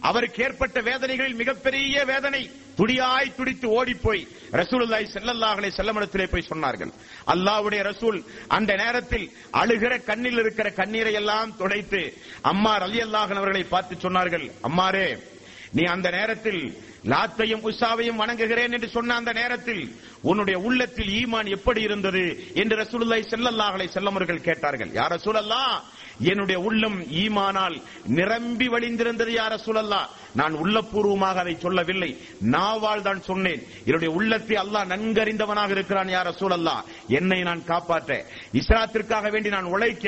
அவருக்கு ஏற்பட்ட வேதனைகளில் மிகப்பெரிய வேதனை. துடியாய் துடித்து ஓடிப்போய் ரசூலுல்லாய் செல்லல்லாஹலை அலைஹி போய் சொன்னார்கள். அல்லாஹ்வுடைய ரசூல் அந்த நேரத்தில் அழுகிற கண்ணில் இருக்கிற கண்ணீரை எல்லாம் துடைத்து அம்மார் அல்லாஹன் அவர்களை பார்த்து சொன்னார்கள் அம்மாரே நீ அந்த நேரத்தில் லாத்தையும் உஷாவையும் வணங்குகிறேன் என்று சொன்ன அந்த நேரத்தில் உன்னுடைய உள்ளத்தில் ஈமான் எப்படி இருந்தது? என்று ரசூலுல்லாய் செல்லல்லாஹலை செல்லமர்கள் கேட்டார்கள். யார் ரசூலல்லாஹ் என்னுடைய உள்ளம் ஈமானால் நிரம்பி வழிந்திருந்தது யார சூழல்லா நான் உள்ளபூர்வமாக அதை சொல்லவில்லை. நாவால் தான் சொன்னேன். என்னுடைய உள்ளத்தை அல்லாஹ் நன்கறிந்தவனாக இருக்கிறான் யார சூழல்லா என்னை நான் காப்பாற்ற. இஸ்லாத்திற்காக வேண்டி நான் உழைக்க.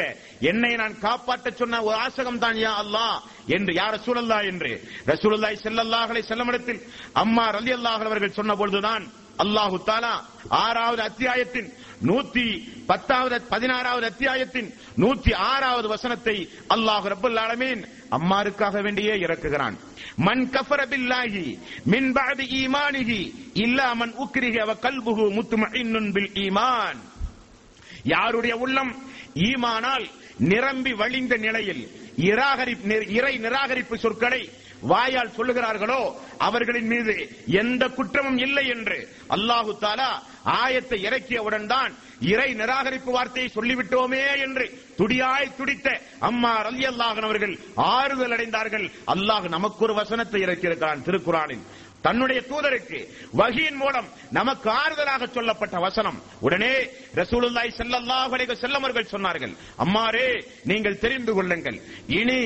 என்னை நான் காப்பாற்ற சொன்ன ஒரு ஆசகம் தான் யா அல்லாஹ் என்று யார சூழல்லா என்று ரசூலல்லாய் செல்லல்லாஹலே செல்லமிடத்தில் அம்மா ரலி அல்லாஹ் அவர்கள் சொன்ன பொழுதுதான் அல்லாஹு தாலா ஆறாவது அத்தியாயத்தின் நூத்தி பத்தாவது பதினாறாவது அத்தியாயத்தின் நூத்தி ஆறாவது வசனத்தை அல்லாஹு ரபுல் ஆலமீன் அம்மாருக்காக வேண்டியே இறக்குகிறான். மன் கஃபர பில்லாஹி மின் பஅதி ஈமானிஹி இல்லா மன் உக்ரிஹ வ கல்புஹு முத்மஇன்னுன் பில் ஈமான். யாருடைய உள்ளம் ஈமானால் நிரம்பி வழிந்த நிலையில் இறை நிராகரிப்பு சொற்களை வாயால் சொல்லுகிறார்களோ அவர்களின் மீது எந்த குற்றமும் இல்லை என்று அல்லாஹு தாலா ஆயத்தை இறக்கியவுடன் தான் இறை நிராகரிப்பு வார்த்தையை சொல்லிவிட்டோமே என்று துடியாய் துடித்த அம்மா ரலி அவர்கள் ஆறுதல் அடைந்தார்கள். அல்லாஹ் நமக்கு ஒரு வசனத்தை இறக்கியிருக்கிறான் திருக்குறானின் தன்னுடைய தூதருக்கு வகியின் மூலம் நமக்கு ஆறுதலாக சொல்லப்பட்ட வசனம். உடனே ரசூலுல்லாய் ஸல்லல்லாஹு அலைஹி செல்லமர்கள் சொன்னார்கள் அம்மாரே நீங்கள் தெரிந்து கொள்ளுங்கள். இனி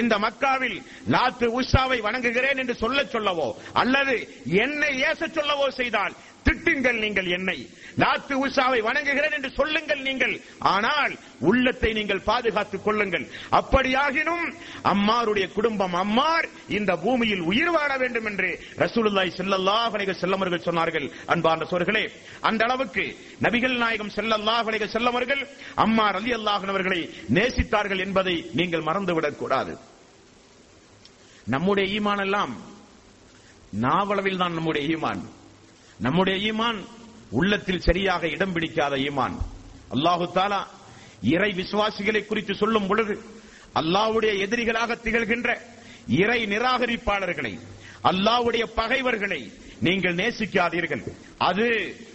இந்த மக்காவில் லாத்து உஷாவை வணங்குகிறேன் என்று சொல்லச் சொல்லவோ அல்லது என்னை ஏச சொல்லவோ செய்தால் திட்டுங்கள் நீங்கள் என்னை. லாத்து உஷாவை வணங்குகிறேன் என்று சொல்லுங்கள் நீங்கள். ஆனால் உள்ளத்தை நீங்கள் பாதுகாத்துக் கொள்ளுங்கள். அப்படியாகினும் அம்மாருடைய குடும்பம் அம்மார் இந்த பூமியில் உயிர் வாழ வேண்டும் என்று ரசூலுல்லாய் செல்லல்லா வணிக செல்லமர்கள் சொன்னார்கள். அன்பான சோர்களே அந்த அளவுக்கு நபிகள் நாயகம் செல்லல்லா வணிக செல்லமர்கள் அம்மார் அலி அல்லாஹனவர்களை அவர்களை நேசித்தார்கள் என்பதை நீங்கள் மறந்துவிடக் கூடாது. நம்முடைய ஈமான் எல்லாம் நாவளவில் தான் நம்முடைய ஈமான். நம்முடைய ஈமான் உள்ளத்தில் சரியாக இடம் பிடிக்காத ஈமான். அல்லாஹு தாலா இறை விசுவாசிகளை குறித்து சொல்லும் பொழுது அல்லாவுடைய எதிரிகளாக திகழ்கின்ற இறை நிராகரிப்பாளர்களை அல்லாஹ்வுடைய பகைவர்களை நீங்கள் நேசிக்காதீர்கள். அது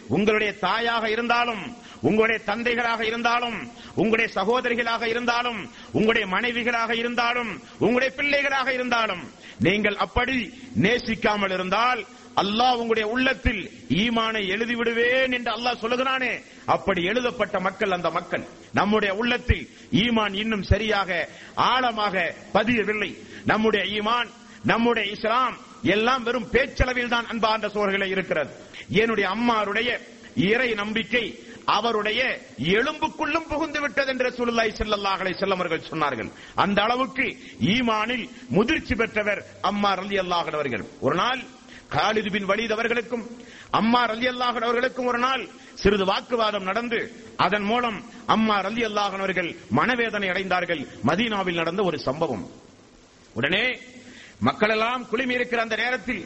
உங்களுடைய தாயாக இருந்தாலும் உங்களுடைய தந்தைகளாக இருந்தாலும் உங்களுடைய சகோதரிகளாக இருந்தாலும் உங்களுடைய மனைவிகளாக இருந்தாலும் உங்களுடைய பிள்ளைகளாக இருந்தாலும் நீங்கள் அப்படி நேசிக்காமல் இருந்தால் அல்லாஹ் உங்களுடைய உள்ளத்தில் ஈமானை எழுதி விடுவேன் என்று அல்லாஹ் சொல்லுகிறானே. அப்படி எழுதப்பட்ட மக்கள் அந்த மக்கள். நம்முடைய உள்ளத்தில் ஈமான் இன்னும் சரியாக ஆழமாக பதியவில்லை. நம்முடைய ஈமான் நம்முடைய இஸ்லாம் எல்லாம் வெறும் பேச்சளவில் தான் அன்பார்ந்த சோர்களே இருக்கிறது. என்னுடைய அம்மாருடைய இறை நம்பிக்கை அவருடைய எலும்புக்குள்ளும் புகுந்து விட்டது என்று சுல்லாய் செல்லல்லாஹலை செல்லவர்கள் சொன்னார்கள். அந்த அளவுக்கு ஈமானில் முதிர்ச்சி பெற்றவர் அம்மா ரலி அல்லாஹர்கள் ஒரு நாள் காலிது பின் வலீத் அவர்களுக்கும் அம்மா ரலி அல்லாஹன் அவர்களுக்கும் ஒரு நாள் சிறிது வாக்குவாதம் நடந்து அதன் மூலம் அம்மா ரலி அல்லாஹன் அவர்கள் மனவேதனை அடைந்தார்கள். மதீனாவில் நடந்த ஒரு சம்பவம். உடனே மக்கள் எல்லாம் குழுமி இருக்கிற அந்த நேரத்தில்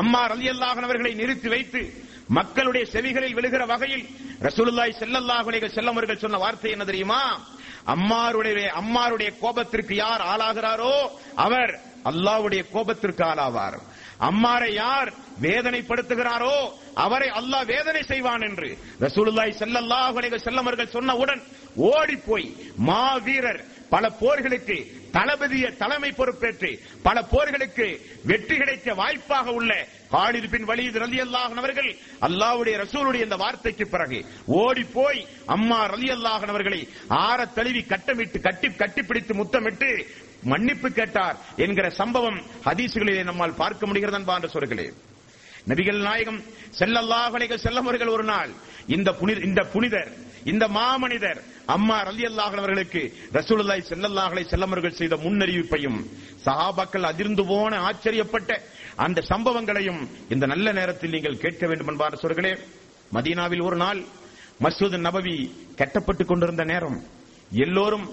அம்மா ரலி அல்லாஹன் அவர்களை நிறுத்தி வைத்து மக்களுடைய செவிகளில் விழுகிற வகையில் ரசூலுல்லாய் செல்லல்லாஹு செல்லம் அவர்கள் சொன்ன வார்த்தை என்ன தெரியுமா? அம்மாருடைய அம்மாருடைய கோபத்திற்கு யார் ஆளாகிறாரோ அவர் அல்லாஹ்வுடைய கோபத்திற்கு ஆளாவார். அம்மாரை யார் வேதனைப்படுத்துகிறாரோ அவரை அல்லாஹ் வேதனை செய்வான் என்று. ரசூலுல்லாய் ஸல்லல்லாஹு அலைஹி வஸல்லம் அவர்கள் சொன்னவுடன் ஓடி போய் மாவீரர் பல போர்களுக்கு தளபதிய தலைமை பொறுப்பேற்று பல போர்களுக்கு வெற்றி கிடைக்க வாய்ப்பாக உள்ள காலிது பின் வலீத் ரலி அவர்கள் அல்லாவுடைய ரசூலுடைய இந்த வார்த்தைக்கு பிறகு ஓடி போய் அம்மா ரலி அவர்களை ஆற தழுவி கட்டமிட்டு கட்டி கட்டிப்பிடித்து முத்தமிட்டு மன்னிப்பு கேட்டார் என்கிற சம்பவம் ஹதீசுகளிலே நம்மால் பார்க்க முடிகிறது அன்பான சொல்கிறேன் நபிகள் நாயகம் செல்லல்லாஹு அலைஹி செல்லம் அவர்கள் ஒரு நாள் இந்த புனித இந்த புனிதர் இந்த மாமனிதர் அம்மா ரலியல்லாஹு அவர்களுக்கு ரசூலுல்லாஹி செல்லல்லாஹலை செல்லமர்கள் செல்லம் அவர்கள் செய்த முன்னறிவிப்பையும் சஹாபாக்கள் அதிர்ந்து போன ஆச்சரியப்பட்ட அந்த சம்பவங்களையும் இந்த நல்ல நேரத்தில் நீங்கள் கேட்க வேண்டும் என்பார் சொல்களே மதீனாவில் ஒரு நாள் மசூத் நபவி கட்டப்பட்டுக் கொண்டிருந்த நேரம் எல்லோரும்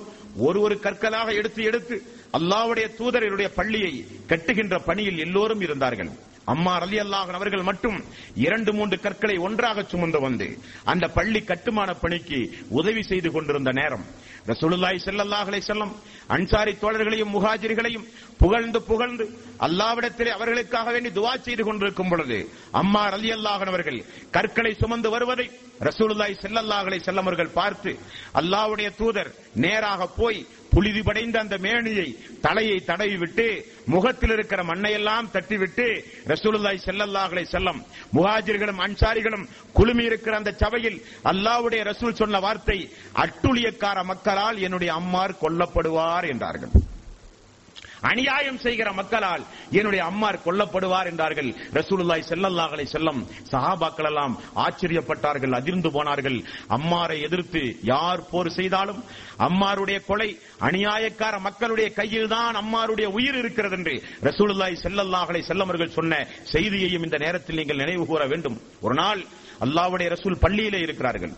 ஒரு ஒரு கற்களாக எடுத்து எடுத்து அல்லாவுடைய தூதருடைய பள்ளியை கட்டுகின்ற பணியில் எல்லோரும் இருந்தார்கள். அம்மா அலி அல்லாஹன் அவர்கள் மட்டும் இரண்டு மூன்று கற்களை ஒன்றாக சுமந்து வந்து அந்த பள்ளி கட்டுமான பணிக்கு உதவி செய்து கொண்டிருந்த நேரம். ரசூலுல்லாய் செல்லல்லாஹலை செல்லம் அன்சாரி தோழர்களையும் முகாஜிரிகளையும் புகழ்ந்து புகழ்ந்து அல்லாவிடத்திலே அவர்களுக்காக வேண்டி துவா செய்து கொண்டிருக்கும் பொழுது அம்மா அலி அல்லாஹன் அவர்கள் கற்களை சுமந்து வருவதை ரசூலுல்லாய் செல்லல்லாஹலை செல்லம் அவர்கள் பார்த்து அல்லாவுடைய தூதர் நேராக போய் புழுதி படைந்த அந்த மேனியை தலையை தடவி விட்டு முகத்தில் இருக்கிற மண்ணையெல்லாம் தட்டிவிட்டு ரசூலுல்லாய் செல்லல்லாஹலை செல்லம் வஸல்லம் முஹாஜிர்களும் அன்சாரிகளும் குழுமி இருக்கிற அந்த சபையில் அல்லாஹ்வுடைய ரசூல் சொன்ன வார்த்தை அட்டுழியக்கார மக்களால் என்னுடைய அம்மார் கொல்லப்படுவார் என்றார்கள். அநியாயம் செய்கிற மக்களால் என்னுடைய அம்மார் கொல்லப்படுவார் என்றார்கள். ரசூலுல்லாய் செல்லல்லாஹலை செல்லம் சஹாபாக்கள் எல்லாம் ஆச்சரியப்பட்டார்கள் அதிர்ந்து போனார்கள். அம்மாரை எதிர்த்து யார் போர் செய்தாலும் அம்மாருடைய கொலை அநியாயக்கார மக்களுடைய கையில் தான் அம்மாருடைய உயிர் இருக்கிறது என்று ரசூலுல்லாய் செல்லல்லாஹலை செல்லமர்கள் சொன்ன செய்தியையும் இந்த நேரத்தில் நீங்கள் நினைவு கூற வேண்டும். ஒரு நாள் அல்லாஹ்வுடைய ரசூல் பள்ளியிலே இருக்கிறார்கள்.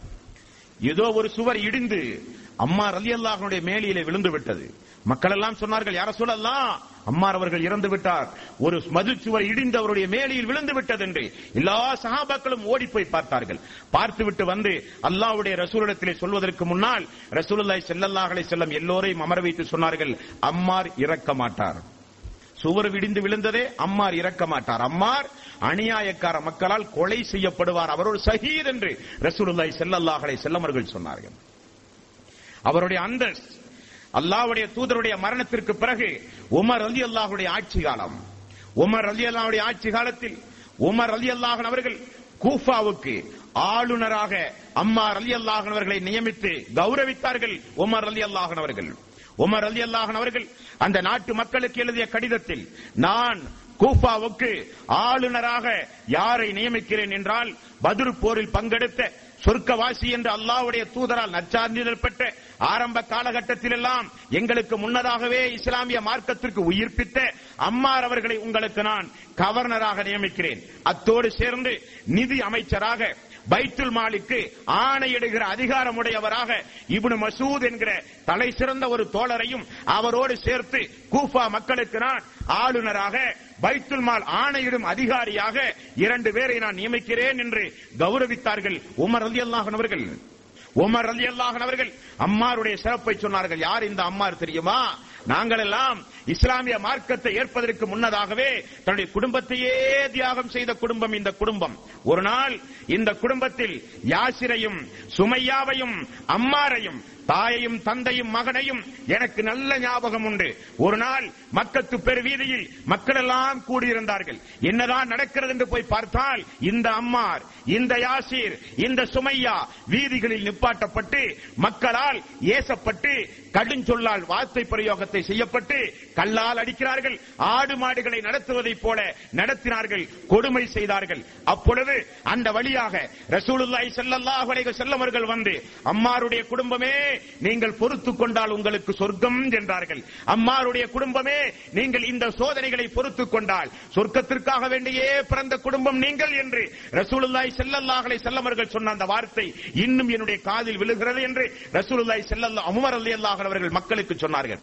ஏதோ ஒரு சுவர் இடிந்து அம்மா ரலி அல்லாஹனுடைய மேலியிலே விழுந்து விட்டது மக்கள் எல்லாம் சொன்னார்கள் யார சொல்லலாம் அம்மார் அவர்கள் இறந்து விட்டார். ஒரு மதுச்சுவர் இடிந்து அவருடைய மேலையில் விழுந்து விட்டது என்று எல்லா சகாபாக்களும் ஓடி போய் பார்த்தார்கள். பார்த்துவிட்டு வந்து அல்லாவுடைய ரசூலிடத்திலே சொல்வதற்கு முன்னால் ரசூலுல்லாய் செல்லல்லாஹலை செல்லம் எல்லோரையும் அமர வைத்து சொன்னார்கள் அம்மார் இறக்க மாட்டார். சுவர் விடிந்து விழுந்ததே அம்மார் இறக்க மாட்டார். அம்மார் அநியாயக்கார மக்களால் கொலை செய்யப்படுவார். அவர் ஒரு சஹீத் என்று ரசூலுல்லாய் செல்லல்லாஹலை அலைஹி அவர்கள் சொன்னார்கள். அவருடைய அந்தஸ்து அல்லாவுடைய தூதருடைய மரணத்திற்கு பிறகு உமர் அலி அல்லாஹுடைய ஆட்சி காலம். உமர் அலி அல்லாஹுடைய ஆட்சி காலத்தில் உமர் அலி அல்லாஹன் அவர்கள் கூஃபாவுக்கு ஆளுநராக அம்மார் அலி அல்லாஹன் அவர்களை நியமித்து கௌரவித்தார்கள் உமர் அலி அல்லாஹன் அவர்கள். உமர் அலி அல்லாஹன் அவர்கள் அந்த நாட்டு மக்களுக்கு எழுதிய கடிதத்தில் நான் கூஃபாவுக்கு ஆளுநராக யாரை நியமிக்கிறேன் என்றால் பதில் போரில் பங்கெடுத்த சொர்க்கவாசி என்று அல்லாஹ்வுடைய தூதரால் நற்சான்றிதழ் பெற்ற ஆரம்ப காலகட்டத்தில் எல்லாம் எங்களுக்கு முன்னதாகவே இஸ்லாமிய மார்க்கத்திற்கு உயிர்ப்பித்த அம்மார் அவர்களை உங்களுக்கு நான் கவர்னராக நியமிக்கிறேன். அத்தோடு சேர்ந்து நிதி அமைச்சராக பைத்துல் மாலிக்கு ஆணையிடுகிற அதிகாரமுடையவராக இப்னு மசூத் என்கிற தலை சிறந்த ஒரு தோழரையும் அவரோடு சேர்த்து கூஃபா மக்களுக்கு நான் ஆளுநராக பைத்துல் மால் ஆணையிடும் அதிகாரியாக இரண்டு பேரை நான் நியமிக்கிறேன் என்று கௌரவித்தார்கள் உமர் அலி அவர்கள். உமர் அலி அவர்கள் அம்மாருடைய சிறப்பை சொன்னார்கள். யார் இந்த அம்மார் தெரியுமா? நாங்கள் எல்லாம் இஸ்லாமிய மார்க்கத்தை ஏற்பதற்கு முன்னதாகவே தன்னுடைய குடும்பத்தையே தியாகம் செய்த குடும்பம் இந்த குடும்பம். ஒரு நாள் இந்த குடும்பத்தில் யாசிரையும் சுமையாவையும் அம்மாரையும் தாயையும் தந்தையும் மகனையும் எனக்கு நல்ல ஞாபகம் உண்டு. ஒரு நாள் மக்கத்து பெரு வீதியில் மக்கள் எல்லாம் கூடியிருந்தார்கள். என்னதான் நடக்கிறது என்று போய் பார்த்தால் இந்த அம்மார் இந்த யாசீர் இந்த சுமையா வீதிகளில் நிப்பாட்டப்பட்டு மக்களால் ஏசப்பட்டு கடுஞ்சொல்லால் வார்த்தை பிரயோகத்தை செய்யப்பட்டு கல்லால் அடிக்கிறார்கள். ஆடு மாடுகளை நடத்துவதைப் போல நடத்தினார்கள் கொடுமை செய்தார்கள். அப்பொழுது அந்த வழியாக ரசூலுல்லாய் செல்லல்லாஹ் அலைஹி வந்து அம்மாருடைய குடும்பமே நீங்கள் பொறுத்து கொண்டால் உங்களுக்கு சொர்க்கம் என்றார்கள். அம்மாருடைய குடும்பமே நீங்கள் இந்த சோதனைகளை பொறுத்து கொண்டால் சொர்க்கத்திற்காக வேண்டியே பிறந்த குடும்பம் நீங்கள் என்று ரசூலுல்லாய் செல்லல்லாஹலை அலைஹி சொன்ன அந்த வார்த்தை இன்னும் என்னுடைய காதில் விழுகிறது என்று ரசூலுல்லாய் ஸல்லல்லாஹு உமர் ரலியல்லாஹு அவர்கள் மக்களுக்கு சொன்னார்கள்.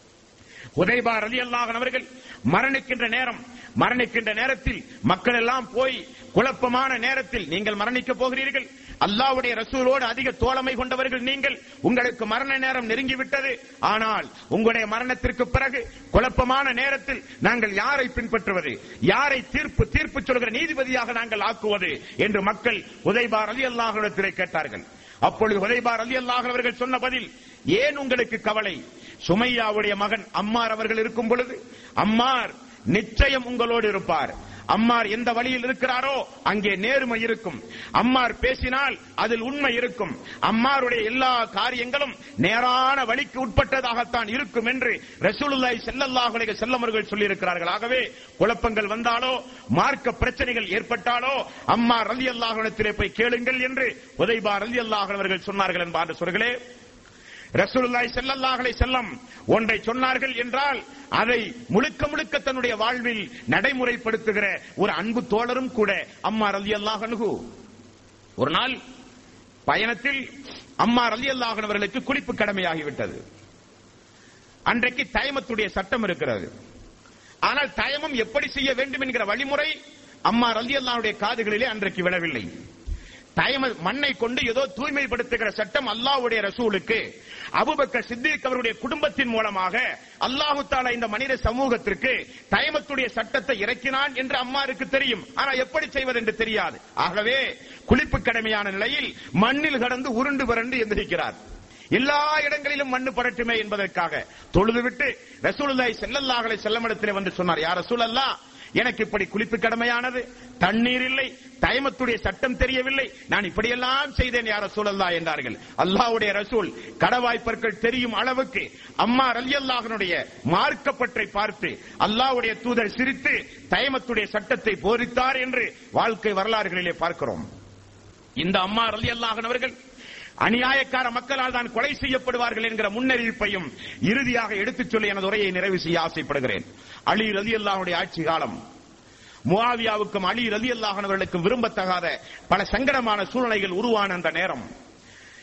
உதைபா ரலி அவர்கள் மரணிக்கின்ற நேரம் மரணிக்கின்ற நேரத்தில் மக்கள் எல்லாம் போய் குழப்பமான நேரத்தில் நீங்கள் மரணிக்க போகிறீர்கள். அல்லாவுடைய ரசூலோடு அதிக தோழமை கொண்டவர்கள் நீங்கள். உங்களுக்கு மரண நேரம் நெருங்கிவிட்டது. ஆனால் உங்களுடைய மரணத்திற்கு பிறகு குழப்பமான நேரத்தில் நாங்கள் யாரை பின்பற்றுவது? யாரை தீர்ப்பு தீர்ப்பு சொல்கிற நீதிபதியாக நாங்கள் ஆக்குவது? என்று மக்கள் உதைபார் அலி அல்லாஹிடத்திலே கேட்டார்கள். அப்பொழுது உதைபார் அலி அல்லாஹ் அவர்கள் சொன்ன பதில் ஏன் உங்களுக்கு கவலை? சுமையாவுடைய மகன் அம்மார் அவர்கள் இருக்கும் பொழுது அம்மார் நிச்சயம் உங்களோடு இருப்பார். அம்மார் எந்த வழியில் இருக்கிறாரோ அங்கே நேர்மை இருக்கும். அம்மார் பேசினால் அதில் உண்மை இருக்கும். அம்மாருடைய எல்லா காரியங்களும் நேரான வழிக்கு உட்பட்டதாகத்தான் இருக்கும் என்று ரசூலுல்லாய் செல்லல்லாஹுடைய செல்லமர்கள் சொல்லியிருக்கிறார்கள். ஆகவே குழப்பங்கள் வந்தாலோ மார்க்க பிரச்சனைகள் ஏற்பட்டாலோ அம்மா ரலி அல்லாஹனத்திலே போய் கேளுங்கள் என்று உதைபா அல்லாஹன் அவர்கள் சொன்னார்கள் என்பார் சொல்களே ரசூலுல்லாய் செல்லல்லாஹலை செல்லம் ஒன்றை சொன்னார்கள் என்றால் அதை முழுக்க முழுக்க தன்னுடைய வாழ்வில் நடைமுறைப்படுத்துகிற ஒரு அன்பு தோழரும் கூட அம்மா ரலி அல்லாஹனுகு ஒரு நாள் பயணத்தில் அம்மா ரலியல்லாஹு அவர்களுக்கு குளிப்பு கடமையாகிவிட்டது. அன்றைக்கு தயமத்துடைய சட்டம் இருக்கிறது. ஆனால் தயமம் எப்படி செய்ய வேண்டும் என்கிற வழிமுறை அம்மா ரலியல்லாஹுடைய காதுகளிலே அன்றைக்கு விழவில்லை. தயம மண்ணை கொண்டு ஏதோ தூய்மைப்படுத்துகிற சட்டம் அல்லாஹ்வுடைய ரசூலுக்கு. அபுபக்கர் சித்திக் அவருடைய குடும்பத்தின் மூலமாக அல்லாஹு தாலா இந்த மனித சமூகத்திற்கு தயமத்துடைய சட்டத்தை இறக்கினான் என்று அம்மாருக்கு தெரியும். ஆனா எப்படி செய்வது என்று தெரியாது. ஆகவே குளிப்பு கடமையான நிலையில் மண்ணில் கடந்து உருண்டு புரண்டு எந்திரிக்கிறார். எல்லா இடங்களிலும் மண்ணு படட்டுமே என்பதற்காக. தொழுதுவிட்டு ரசூலுல்லாய் ஸல்லல்லாஹு செல்லமிடத்திலே வந்து சொன்னார் யார் ரசூலல்லா எனக்கு இப்படி குளிப்பு கடமையானது. தண்ணீர் இல்லை. தயமத்துடைய சட்டம் தெரியவில்லை. நான் இப்படியெல்லாம் செய்தேன் யார சூழல்லா என்றார்கள். அல்லாவுடைய ரசூல் கடவாய்ப்பற்கள் தெரியும் அளவுக்கு அம்மா ரலியல்லாஹனுடைய மார்க்கப்பற்றை பார்த்து அல்லாவுடைய தூதர் சிரித்து தயமத்துடைய சட்டத்தை போதித்தார் என்று வாழ்க்கை வரலாறுகளிலே பார்க்கிறோம். இந்த அம்மா ரல்யல்லாகன் அவர்கள் அநியாயக்கார மக்களால் தான் கொலை செய்யப்படுவார்கள் என்கிற முன்னறிவிப்பையும் இறுதியாக எடுத்துச் சொல்லி எனது உரையை நிறைவு செய்ய ஆசைப்படுகிறேன். அலி ரதி அல்லாஹுடைய ஆட்சி காலம். முவாவியாவுக்கும் அலி ரதி அல்லாஹனவர்களுக்கும் விரும்பத்தகாத பல சங்கடமான சூழ்நிலைகள் உருவான அந்த நேரம்.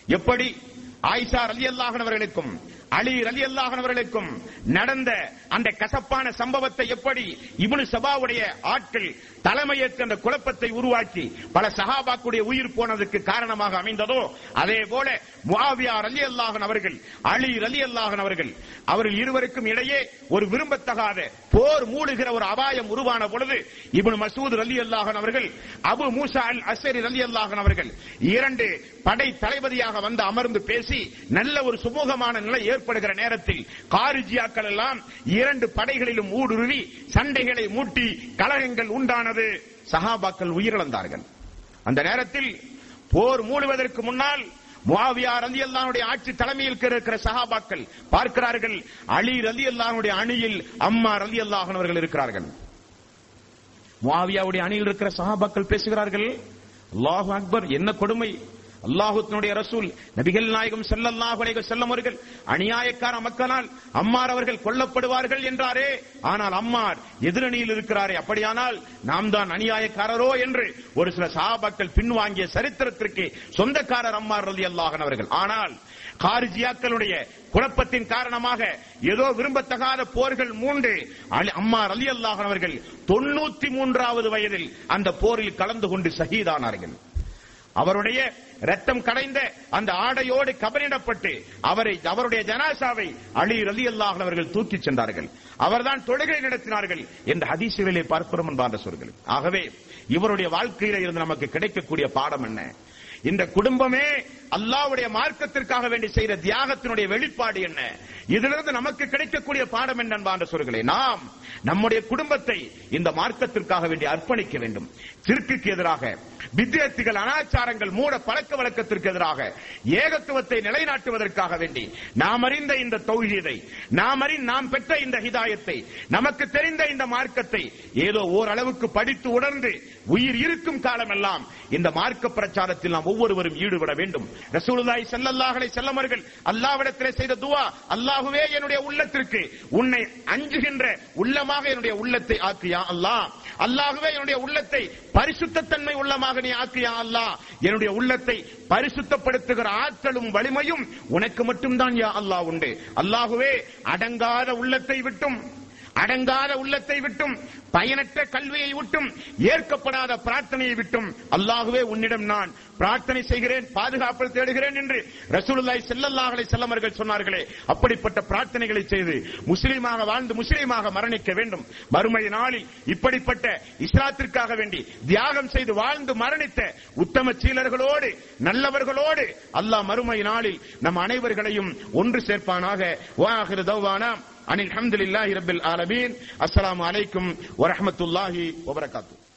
எப்படி? ஆயிஷா ரலி அல்லாஹனவர்களுக்கும் அலி ரலி அல்லாஹனவர்களுக்கும் நடந்த அந்த கசப்பான சம்பவத்தை எப்படி இவனு சபாவுடைய ஆட்கள் தலைமையேற்று அந்த குழப்பத்தை உருவாக்கி பல சகாபாக்குடைய உயிர் போனதுக்கு காரணமாக அமைந்ததோ அதே போல முவாவியார் அலி அல்லாஹன் அவர்கள் அலி அலி அல்லாஹன் அவர்கள் அவர்கள் இருவருக்கும் இடையே ஒரு விரும்பத்தகாத போர் மூடுகிற ஒரு அபாயம் உருவான பொழுது இப்னு மசூத் அலி அல்லாஹன் அவர்கள் அபு மூசா அல் அசரி அலி அல்லாஹன் அவர்கள் இரண்டு படை தளபதியாக வந்து அமர்ந்து பேசி நல்ல ஒரு சுமூகமான நிலை ஏற்படுகிற நேரத்தில் காரிஜியாக்கள் எல்லாம் இரண்டு படைகளிலும் ஊடுருவி சண்டைகளை மூட்டி கலகங்கள் உண்டான ஆனது சஹாபாக்கள் உயிரிழந்தார்கள். அந்த நேரத்தில் போர் மூடுவதற்கு முன்னால் முவாவியா ரந்தி அல்லானுடைய ஆட்சி தலைமையில் இருக்கிற சஹாபாக்கள் பார்க்கிறார்கள். அலி ரலி அல்லானுடைய அணியில் அம்மா ரந்தி அல்லாஹன் அவர்கள் இருக்கிறார்கள். முவாவியாவுடைய அணியில் இருக்கிற சஹாபாக்கள் பேசுகிறார்கள். அல்லாஹ் அக்பர் என்ன கொடுமை? அல்லாஹுத்தினுடைய ரசூல் நபிகள் நாயகம் செல்லல்லாஹு அலைஹி அவர்கள் அநியாயக்கார மக்களால் அம்மார் அவர்கள் கொல்லப்படுவார்கள் என்றாரே. ஆனால் அம்மார் எதிரணியில் இருக்கிறாரே. அப்படியானால் நாம் தான் அநியாயக்காரரோ என்று ஒரு சில சாபாக்கள் பின்வாங்கிய சரித்திரத்திற்கு சொந்தக்காரர் அம்மார் அல்லாஹன் அவர்கள். ஆனால் காரிஜியாக்களுடைய குழப்பத்தின் காரணமாக ஏதோ விரும்பத்தகாத போர்கள் மூன்று அலி- அம்மா அலி அல்லாஹன் அவர்கள் தொண்ணூத்தி மூன்றாவது வயதில் அந்த போரில் கலந்து கொண்டு சகிதானார்கள் அவருடைய ரத்தம் கடைந்த அந்த ஆடையோடு கபனிடப்பட்டு அவரை அவருடைய ஜனாசாவை அலி ரலி அல்லாஹ் அவர்கள் தூக்கி சென்றார்கள். அவர்தான் தொழுகை நடத்தினார்கள் என்ற ஹதீசுகளிலே பார்க்கிறோம் என்பார் சொல்கள் ஆகவே இவருடைய வாழ்க்கையில இருந்து நமக்கு கிடைக்கக்கூடிய பாடம் என்ன? இந்த குடும்பமே அல்லாவுடைய மார்க்கத்திற்காக வேண்டி செய்த தியாகத்தினுடைய வெளிப்பாடு என்ன? இதிலிருந்து நமக்கு கிடைக்கக்கூடிய பாடம் என்ன என்பான்ற நாம் நம்முடைய குடும்பத்தை இந்த மார்க்கத்திற்காக வேண்டி அர்ப்பணிக்க வேண்டும். சிறுக்குக்கு எதிராக வித்தியார்த்திகள் அனாச்சாரங்கள் மூட பழக்க வழக்கத்திற்கு எதிராக ஏகத்துவத்தை நிலைநாட்டுவதற்காக வேண்டி நாம் அறிந்த இந்த தொகுதியை நாம் அறி நாம் பெற்ற இந்த ஹிதாயத்தை நமக்கு தெரிந்த இந்த மார்க்கத்தை ஏதோ ஓரளவுக்கு படித்து உணர்ந்து உயிர் இருக்கும் காலமெல்லாம் இந்த மார்க்க பிரச்சாரத்தில் நாம் ஒவ்வொருவரும் ஈடுபட வேண்டும். ரசூலுல்லாஹி ஸல்லல்லாஹு அலைஹி வஸல்லம் அவர்கள் அல்லாஹ்விடத்திலே செய்த துஆ அல்லாஹ்வே என்னுடைய உள்ளத்திற்கு உன்னை அஞ்சுகின்ற உள்ளமாக என்னுடைய உள்ளத்தை ஆக்கியா அல்லாஹ். அல்லாஹ்வே என்னுடைய உள்ளத்தை பரிசுத்தத்தன்மை உள்ளமாக நீ ஆக்கியா அல்லாஹ். என்னுடைய உள்ளத்தை பரிசுத்தப்படுத்துகிற ஆற்றலும் வலிமையும் உனக்கு மட்டும்தான் யா அல்லாஹ் உண்டு. அல்லாஹ்வே அடங்காத உள்ளத்தை விட்டும் அடங்காத உள்ளத்தை விட்டும் பயனற்ற கல்வியை விட்டும் ஏற்கப்படாத பிரார்த்தனையை விட்டும் அல்லாஹுவே உன்னிடம் நான் பிரார்த்தனை செய்கிறேன் பாதுகாப்பில் தேடுகிறேன் என்று ரசூலுல்லாய் செல்லல்லாஹலை செல்லமர்கள் சொன்னார்களே அப்படிப்பட்ட பிரார்த்தனைகளை செய்து முஸ்லீமாக வாழ்ந்து முஸ்லீமாக மரணிக்க வேண்டும். மறுமை நாளில் இப்படிப்பட்ட இஸ்லாத்திற்காக வேண்டி தியாகம் செய்து வாழ்ந்து மரணித்த உத்தம சீலர்களோடு நல்லவர்களோடு அல்லாஹ் மறுமை நாளில் நம் அனைவர்களையும் ஒன்று சேர்ப்பானாக. عن الحمد لله رب العالمين. السلام عليكم ورحمة الله وبركاته.